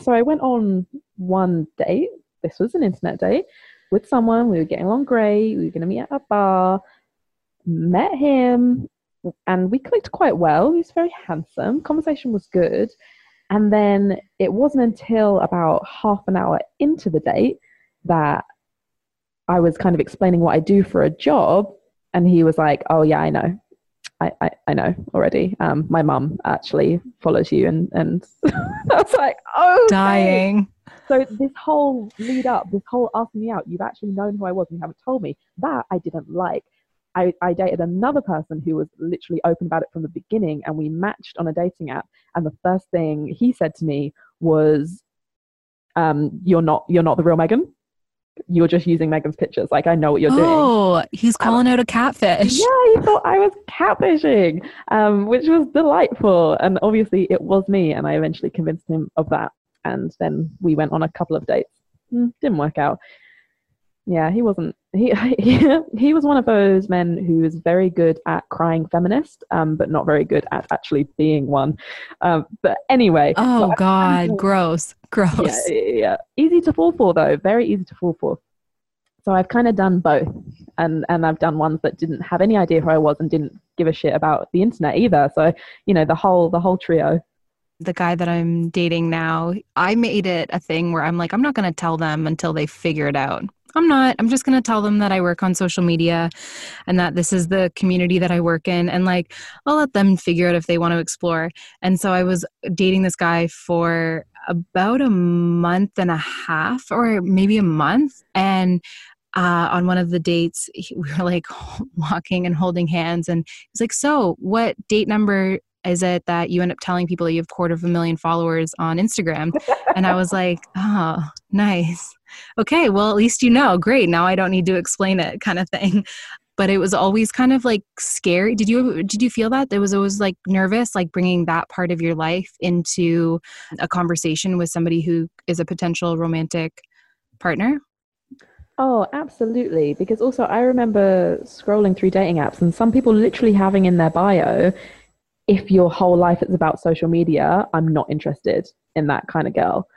so. I went on one date. This was an internet date with someone. We were getting along great. We were going to meet at a bar. Met him, and we clicked quite well. He was very handsome. Conversation was good. And then it wasn't until about half an hour into the date that I was kind of explaining what I do for a job. And he was like, Oh, yeah, I know. I, I, I know already. Um, my mum actually follows you, and and I was like, oh,
dying.
So this whole lead up, this whole asking me out, you've actually known who I was and you haven't told me. That I didn't like. I, I dated another person who was literally open about it from the beginning, and we matched on a dating app. And the first thing he said to me was, um, "You're not, you're not the real Megan." You're just using Megan's pictures. Like I know what you're oh, doing.
Oh, he's calling um, out a catfish.
Yeah, he thought I was catfishing, um, which was delightful. And obviously it was me. And I eventually convinced him of that. And then we went on a couple of dates. Mm, didn't work out yeah he wasn't he, he he was one of those men who is very good at crying feminist um but not very good at actually being one. Um but anyway
oh so god. gross. Gross.
Yeah, yeah easy to fall for though. Very easy to fall for. So i've kind of done both and and i've done ones that didn't have any idea who i was and didn't give a shit about the internet either. So you know the whole the whole trio.
The guy that I'm dating now, I made it a thing where I'm like, I'm not going to tell them until they figure it out. I'm not. I'm just going to tell them that I work on social media and that this is the community that I work in. And like, I'll let them figure out if they want to explore. And so I was dating this guy for about a month and a half or maybe a month. And uh, on one of the dates, we were like walking and holding hands. And he's like, So, what date number is it that you end up telling people you have quarter of a million followers on Instagram? and I was like, oh, nice. Okay, well, at least you know. Great. Now I don't need to explain it, kind of thing. But it was always kind of like scary. Did you did you feel that? It was always like nervous, like bringing that part of your life into a conversation with somebody who is a potential romantic partner.
Oh, absolutely. Because also, I remember scrolling through dating apps and some people literally having in their bio, if your whole life is about social media, I'm not interested in that kind of girl.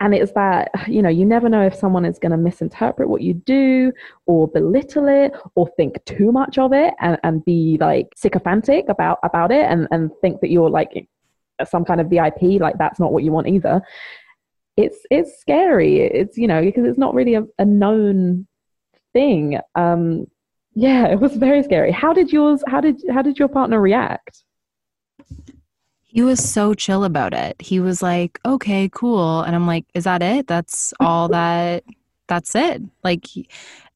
And it's that, you know, you never know if someone is going to misinterpret what you do or belittle it or think too much of it and, and be like sycophantic about, about it and, and think that you're like some kind of VIP, like that's not what you want either. It's, it's scary. It's, you know, because it's not really a, a known thing. Um, yeah, it was very scary. How did yours? How did how did your partner react?
He was so chill about it. He was like, "Okay, cool," and I'm like, "Is that it? That's all that? That's it?" Like,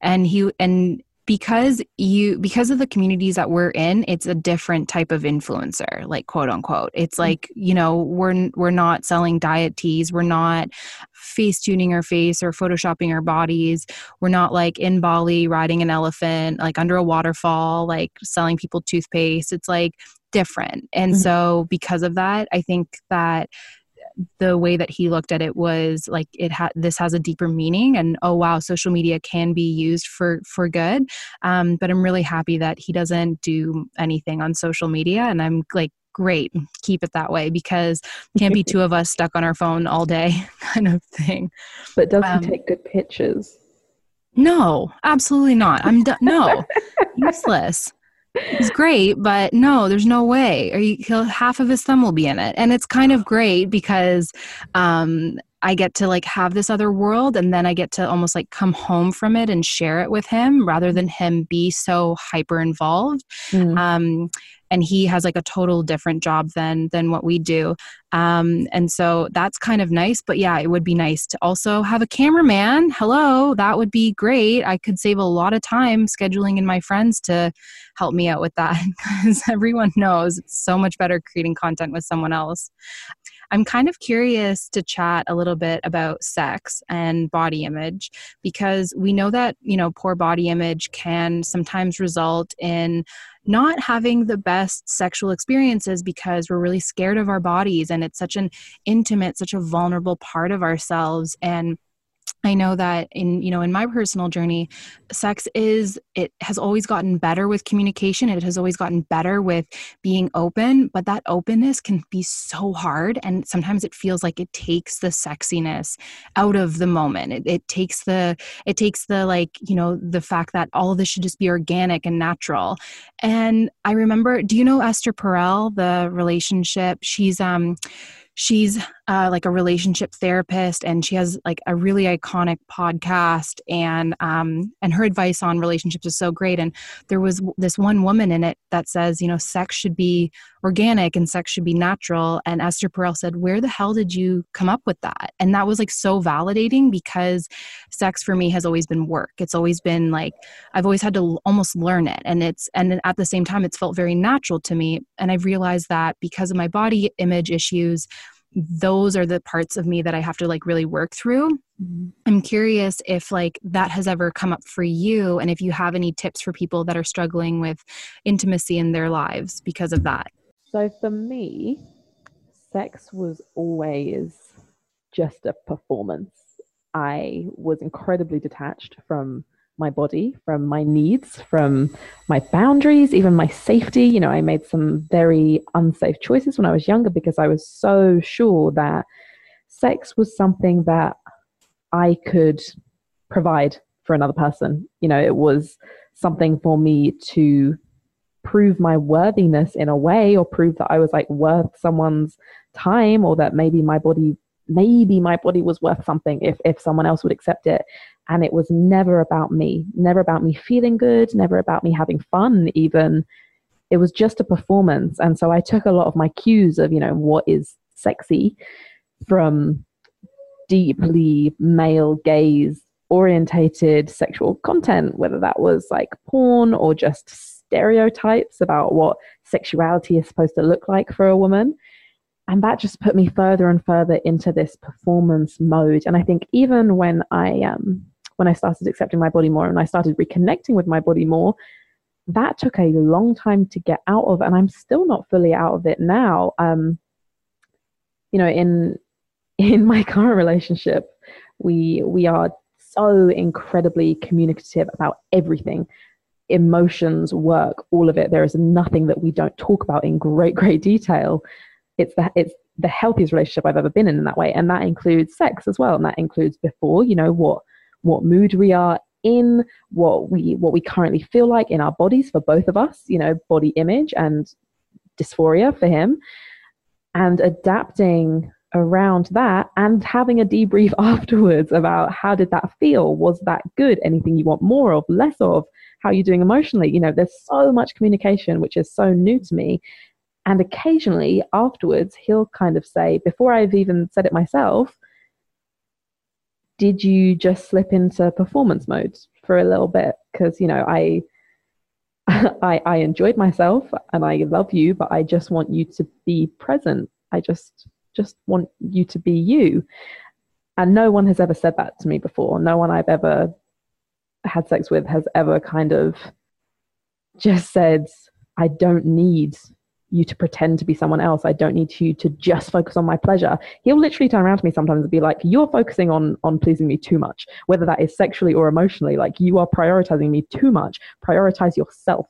and he and because you because of the communities that we're in it's a different type of influencer like quote unquote. It's mm. like you know we're we're not selling diet teas. We're not face tuning our face or photoshopping our bodies. We're not like in bali riding an elephant like under a waterfall like selling people toothpaste. It's like different. And mm-hmm. so because of that i think that the way that he looked at it was like it had this has a deeper meaning and oh wow social media can be used for for good. Um, but i'm really happy that he doesn't do anything on social media and i'm like great keep it that way because can't be two of us stuck on our phone all day kind of thing.
But does um, he take good pictures?
No absolutely not. I'm done no. Useless He's great, but no, there's no way. Or you, half of his thumb will be in it, and it's kind of great because um, I get to like have this other world, and then I get to almost like come home from it and share it with him, rather than him be so hyper involved. Mm. Um, and he has like a total different job than than what we do. Um, and so that's kind of nice but yeah it would be nice to also have a cameraman. Hello that would be great. I could save a lot of time scheduling in my friends to help me out with that because everyone knows it's so much better creating content with someone else I'm kind of curious to chat a little bit about sex and body image because we know that, you know, poor body image can sometimes result in not having the best sexual experiences because we're really scared of our bodies and it's such an intimate, such a vulnerable part of ourselves. And I know that in you know in my personal journey sex is it has always gotten better with communication. It has always gotten better with being open but that openness can be so hard and sometimes it feels like it takes the sexiness out of the moment. It, it takes the it takes the like you know the fact that all of this should just be organic and natural. And I remember do you know Esther Perel the relationship? She's um she's uh, like a relationship therapist and she has like a really iconic podcast and um, and her advice on relationships is so great and there was this one woman in it that says you know sex should be organic and sex should be natural and esther perel said where the hell did you come up with that? And that was like so validating because sex for me has always been work. It's always been like i've always had to almost learn it and it's and at the same time it's felt very natural to me and i've realized that because of my body image issues those are the parts of me that I have to like really work through. Mm-hmm. I'm curious if like that has ever come up for you and if you have any tips for people that are struggling with intimacy in their lives because of that.
So for me, sex was always just a performance. I was incredibly detached from my body, from my needs, from my boundaries, even my safety. You know, I made some very unsafe choices when I was younger because I was so sure that sex was something that I could provide for another person. You know, it was something for me to prove my worthiness in a way or prove that I was like worth someone's time or that maybe my body maybe my body was worth something if if someone else would accept it and it was never about me never about me feeling good never about me having fun even. It was just a performance. And so i took a lot of my cues of you know what is sexy from deeply male gaze orientated sexual content whether that was like porn or just stereotypes about what sexuality is supposed to look like for a woman. And that just put me further and further into this performance mode. And i think even when i um when i started accepting my body more and i started reconnecting with my body more that took a long time to get out of and i'm still not fully out of it now. Um you know in in my current relationship we we are so incredibly communicative about everything emotions work all of it. There is nothing that we don't talk about in great great detail. It's the it's the healthiest relationship I've ever been in in that way, and that includes sex as well, and that includes before, you know, what what mood we are in, what we what we currently feel like in our bodies for both of us, you know, body image and dysphoria for him, and adapting around that and having a debrief afterwards about how did that feel? Was that good? Anything you want more of less of? How are you doing emotionally? You know there's so much communication which is so new to me. And occasionally afterwards, he'll kind of say, before I've even said it myself, did you just slip into performance mode for a little bit? Because, you know, I, I, I enjoyed myself and I love you, but I just want you to be present. I just, just want you to be you. And no one has ever said that to me before. No one I've ever had sex with has ever kind of just said, I don't need you to pretend to be someone else. I don't need you to just focus on my pleasure. He'll literally turn around to me sometimes and be like, You're focusing on on pleasing me too much, whether that is sexually or emotionally. Like you are prioritizing me too much. Prioritize yourself.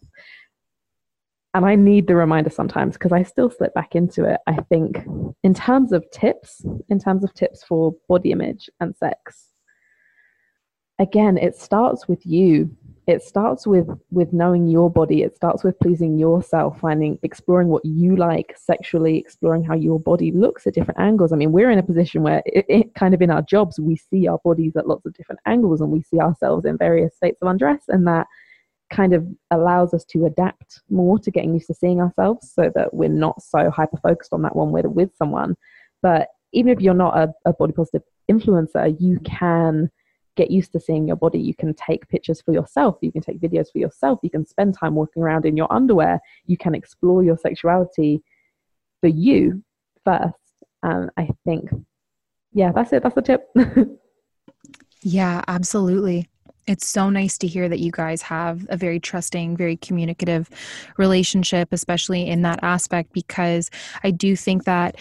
And I need the reminder sometimes because I still slip back into it. I think in terms of tips, in terms of tips for body image and sex, again, it starts with you it starts with with knowing your body. It starts with pleasing yourself finding exploring what you like sexually exploring how your body looks at different angles. I mean we're in a position where it, it, kind of in our jobs we see our bodies at lots of different angles and we see ourselves in various states of undress and that kind of allows us to adapt more to getting used to seeing ourselves so that we're not so hyper focused on that one with with someone. But even if you're not a, a body positive influencer you can get used to seeing your body. You can take pictures for yourself, you can take videos for yourself, you can spend time walking around in your underwear, you can explore your sexuality for you first. And I think, yeah, that's it. That's the tip.
yeah, absolutely. It's so nice to hear that you guys have a very trusting, very communicative relationship, especially in that aspect, because I do think that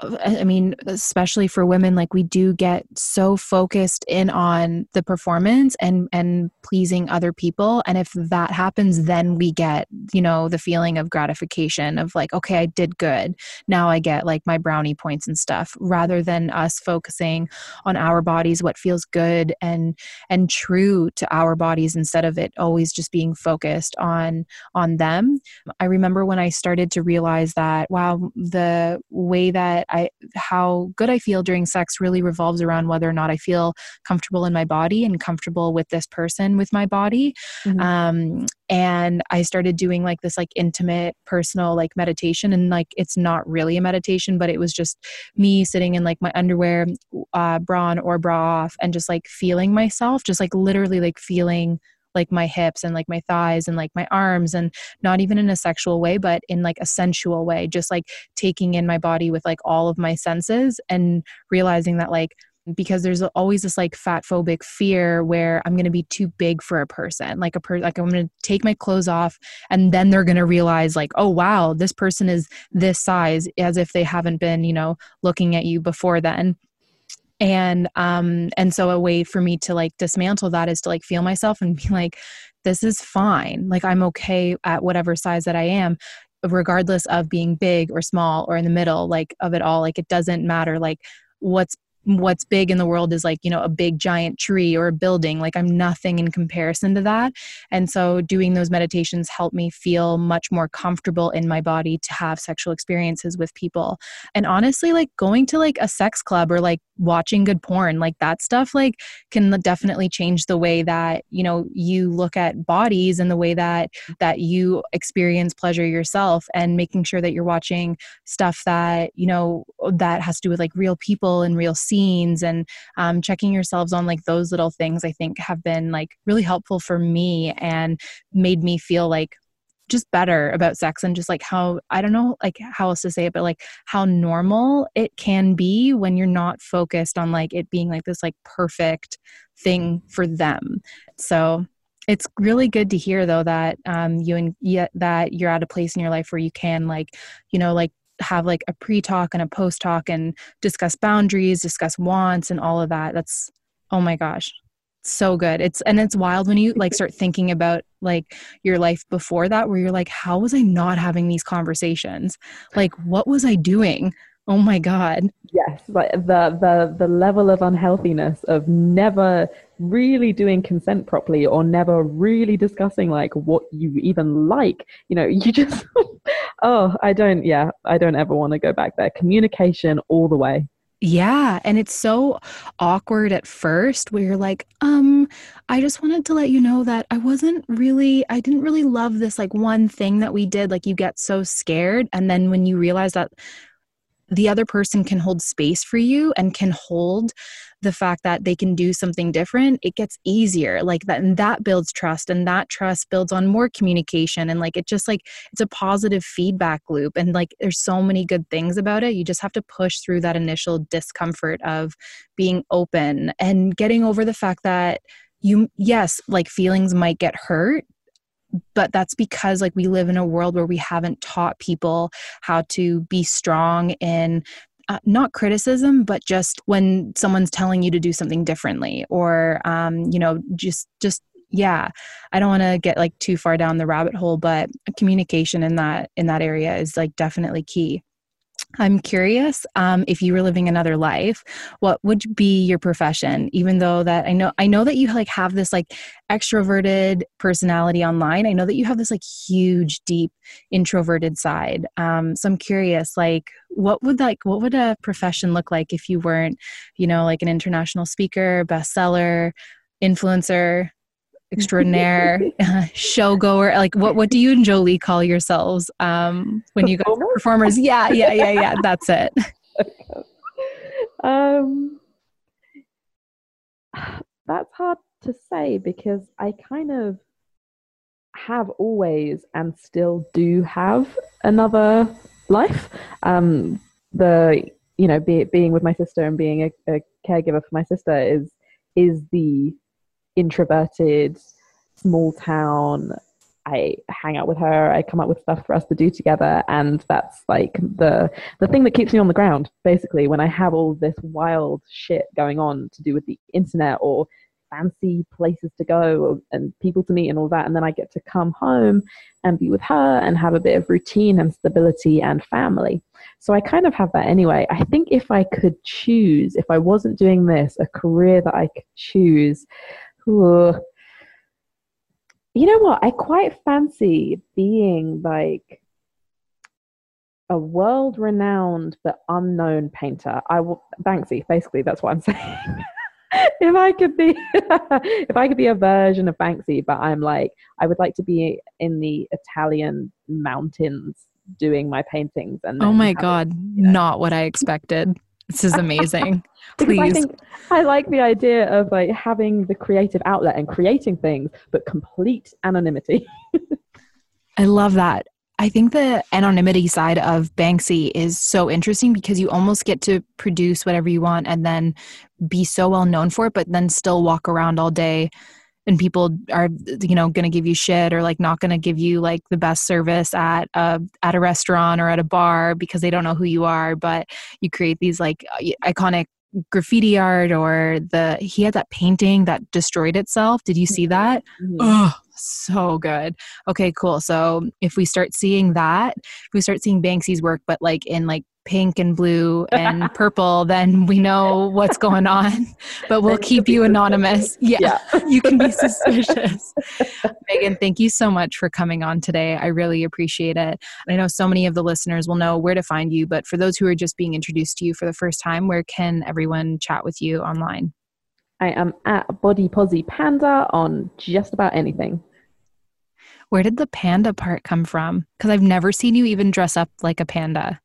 I mean, especially for women, like we do get so focused in on the performance and and pleasing other people, and if that happens, then we get you know the feeling of gratification of like, okay, I did good. Now I get like my brownie points and stuff, rather than us focusing on our bodies, what feels good and and true to our bodies, instead of it always just being focused on on them. I remember when I started to realize that wow, the way that I how good I feel during sex really revolves around whether or not I feel comfortable in my body and comfortable with this person with my body. Mm-hmm. Um, and I started doing like this like intimate personal like meditation and like it's not really a meditation but it was just me sitting in like my underwear uh, bra on or bra off and just like feeling myself just like literally like feeling like my hips and like my thighs and like my arms and not even in a sexual way but in like a sensual way just like taking in my body with like all of my senses and realizing that like because there's always this like fat phobic fear where I'm going to be too big for a person. Like a person, like I'm going to take my clothes off and then they're going to realize like, oh wow, this person is this size as if they haven't been, you know, looking at you before then and um and so a way for me to like dismantle that is to like feel myself and be like this is fine. Like i'm okay at whatever size that i am regardless of being big or small or in the middle like of it all. Like it doesn't matter like what's what's big in the world is like you know a big giant tree or a building like i'm nothing in comparison to that. And so doing those meditations help me feel much more comfortable in my body to have sexual experiences with people. And honestly like going to like a sex club or like watching good porn like that stuff like can definitely change the way that you know you look at bodies and the way that that you experience pleasure yourself and making sure that you're watching stuff that you know that has to do with like real people and real scenes and um, checking yourselves on like those little things i think have been like really helpful for me and made me feel like just better about sex and just like how I don't know like how else to say it but like how normal it can be when you're not focused on like it being like this like perfect thing for them. So it's really good to hear though that um you and yet that you're at a place in your life where you can like you know like have like a pre-talk and a post-talk and discuss boundaries, discuss wants and all of that. That's oh my gosh, so good it's and it's wild when you like start thinking about like your life before that where you're like how was i not having these conversations like what was i doing oh my god.
Yes like the the the level of unhealthiness of never really doing consent properly or never really discussing like what you even like. You know you just oh i don't yeah i don't ever want to go back there. Communication all the way.
Yeah, and it's so awkward at first where you're like, um, I just wanted to let you know that I wasn't really I didn't really love this like one thing that we did. Like you get so scared and then when you realize that the other person can hold space for you and can hold the fact that they can do something different it gets easier like that and that builds trust and that trust builds on more communication and like it just like it's a positive feedback loop and like there's so many good things about it you just have to push through that initial discomfort of being open and getting over the fact that you yes like feelings might get hurt but that's because like we live in a world where we haven't taught people how to be strong in uh, not criticism, but just when someone's telling you to do something differently, or um, you know, just just yeah. I don't want to get like too far down the rabbit hole, but communication in that in that area is like definitely key. I'm curious um, if you were living another life, what would be your profession? Even though that I know I know that you like have this like extroverted personality online. I know that you have this like huge, deep introverted side. Um, so I'm curious, like, what would like what would a profession look like if you weren't, you know, like an international speaker, bestseller, influencer? Extraordinaire showgoer. Like what what do you and jolie call yourselves um when you go performers? yeah yeah yeah yeah that's it.
Um that's hard to say because i kind of have always and still do have another life. Um the you know be, being with my sister and being a, a caregiver for my sister is is the introverted, small town. I hang out with her. I come up with stuff for us to do together, and that's like the the thing that keeps me on the ground. Basically, when I have all this wild shit going on to do with the internet or fancy places to go and people to meet and all that, and then I get to come home and be with her and have a bit of routine and stability and family. So I kind of have that anyway. I think if I could choose, if I wasn't doing this, a career that I could choose, Ooh. You know what? I quite fancy being like a world renowned but unknown painter. I will Banksy, basically, that's what I'm saying. if I could be if I could be a version of Banksy, but I'm like I would like to be in the Italian mountains doing my paintings and
Oh my god, you know. not what I expected. This is amazing. Please. I think
I like the idea of like having the creative outlet and creating things, but complete anonymity.
I love that. I think the anonymity side of Banksy is so interesting because you almost get to produce whatever you want and then be so well known for it, but then still walk around all day and people are you know going to give you shit or like not going to give you like the best service at a at a restaurant or at a bar because they don't know who you are but you create these like iconic graffiti art or the he had that painting that destroyed itself. Did you see that? Mm-hmm. oh so good. Okay cool. So if we start seeing that if we start seeing banksy's work but like in like pink and blue and purple, then we know what's going on. But we'll keep you anonymous. Yeah, yeah. you can be suspicious. Megan, thank you so much for coming on today. I really appreciate it. I know so many of the listeners will know where to find you, but for those who are just being introduced to you for the first time, where can everyone chat with you online?
I am at Body Posi Panda on just about anything.
Where did the panda part come from? Because I've never seen you even dress up like a panda.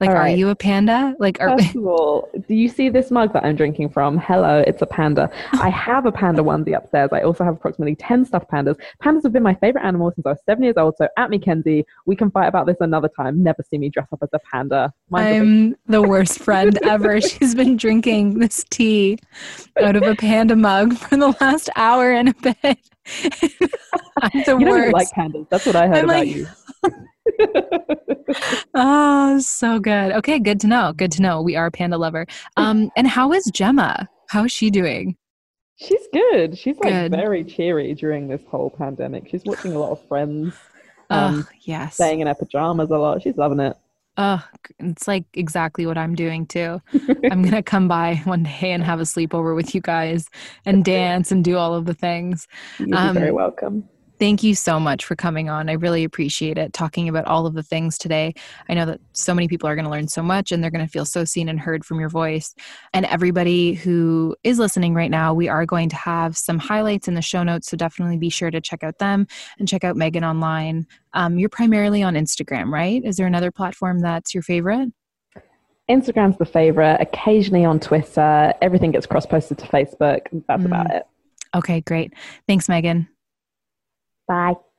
Like, right. are you a panda? Like,
are First of all, do you see this mug that I'm drinking from? Hello, it's a panda. I have a panda onesie upstairs. I also have approximately 10 stuffed pandas. Pandas have been my favorite animal since I was seven years old. So, at me, Kenzie, we can fight about this another time. Never see me dress up as a panda.
I'm the worst friend ever. She's been drinking this tea out of a panda mug for the last hour and a bit.
I'm the you worst. don't like pandas. That's what I heard I'm about like, you
oh, so good. Okay, good to know. Good to know. We are a panda lover. Um, and how is Gemma? How is she doing?
She's good. She's like good. very cheery during this whole pandemic. She's watching a lot of Friends.
Um, oh, yes.
Staying in her pajamas a lot. She's loving it.
Oh, it's like exactly what I'm doing too. I'm gonna come by one day and have a sleepover with you guys and dance and do all of the things.
You're um, very welcome.
Thank you so much for coming on. I really appreciate it, talking about all of the things today. I know that so many people are going to learn so much and they're going to feel so seen and heard from your voice. And everybody who is listening right now, we are going to have some highlights in the show notes. So definitely be sure to check out them and check out Megan online. Um, you're primarily on Instagram, right? Is there another platform that's your favorite?
Instagram's the favorite, occasionally on Twitter. Everything gets cross posted to Facebook. That's mm. about it.
Okay, great. Thanks, Megan.
Bye.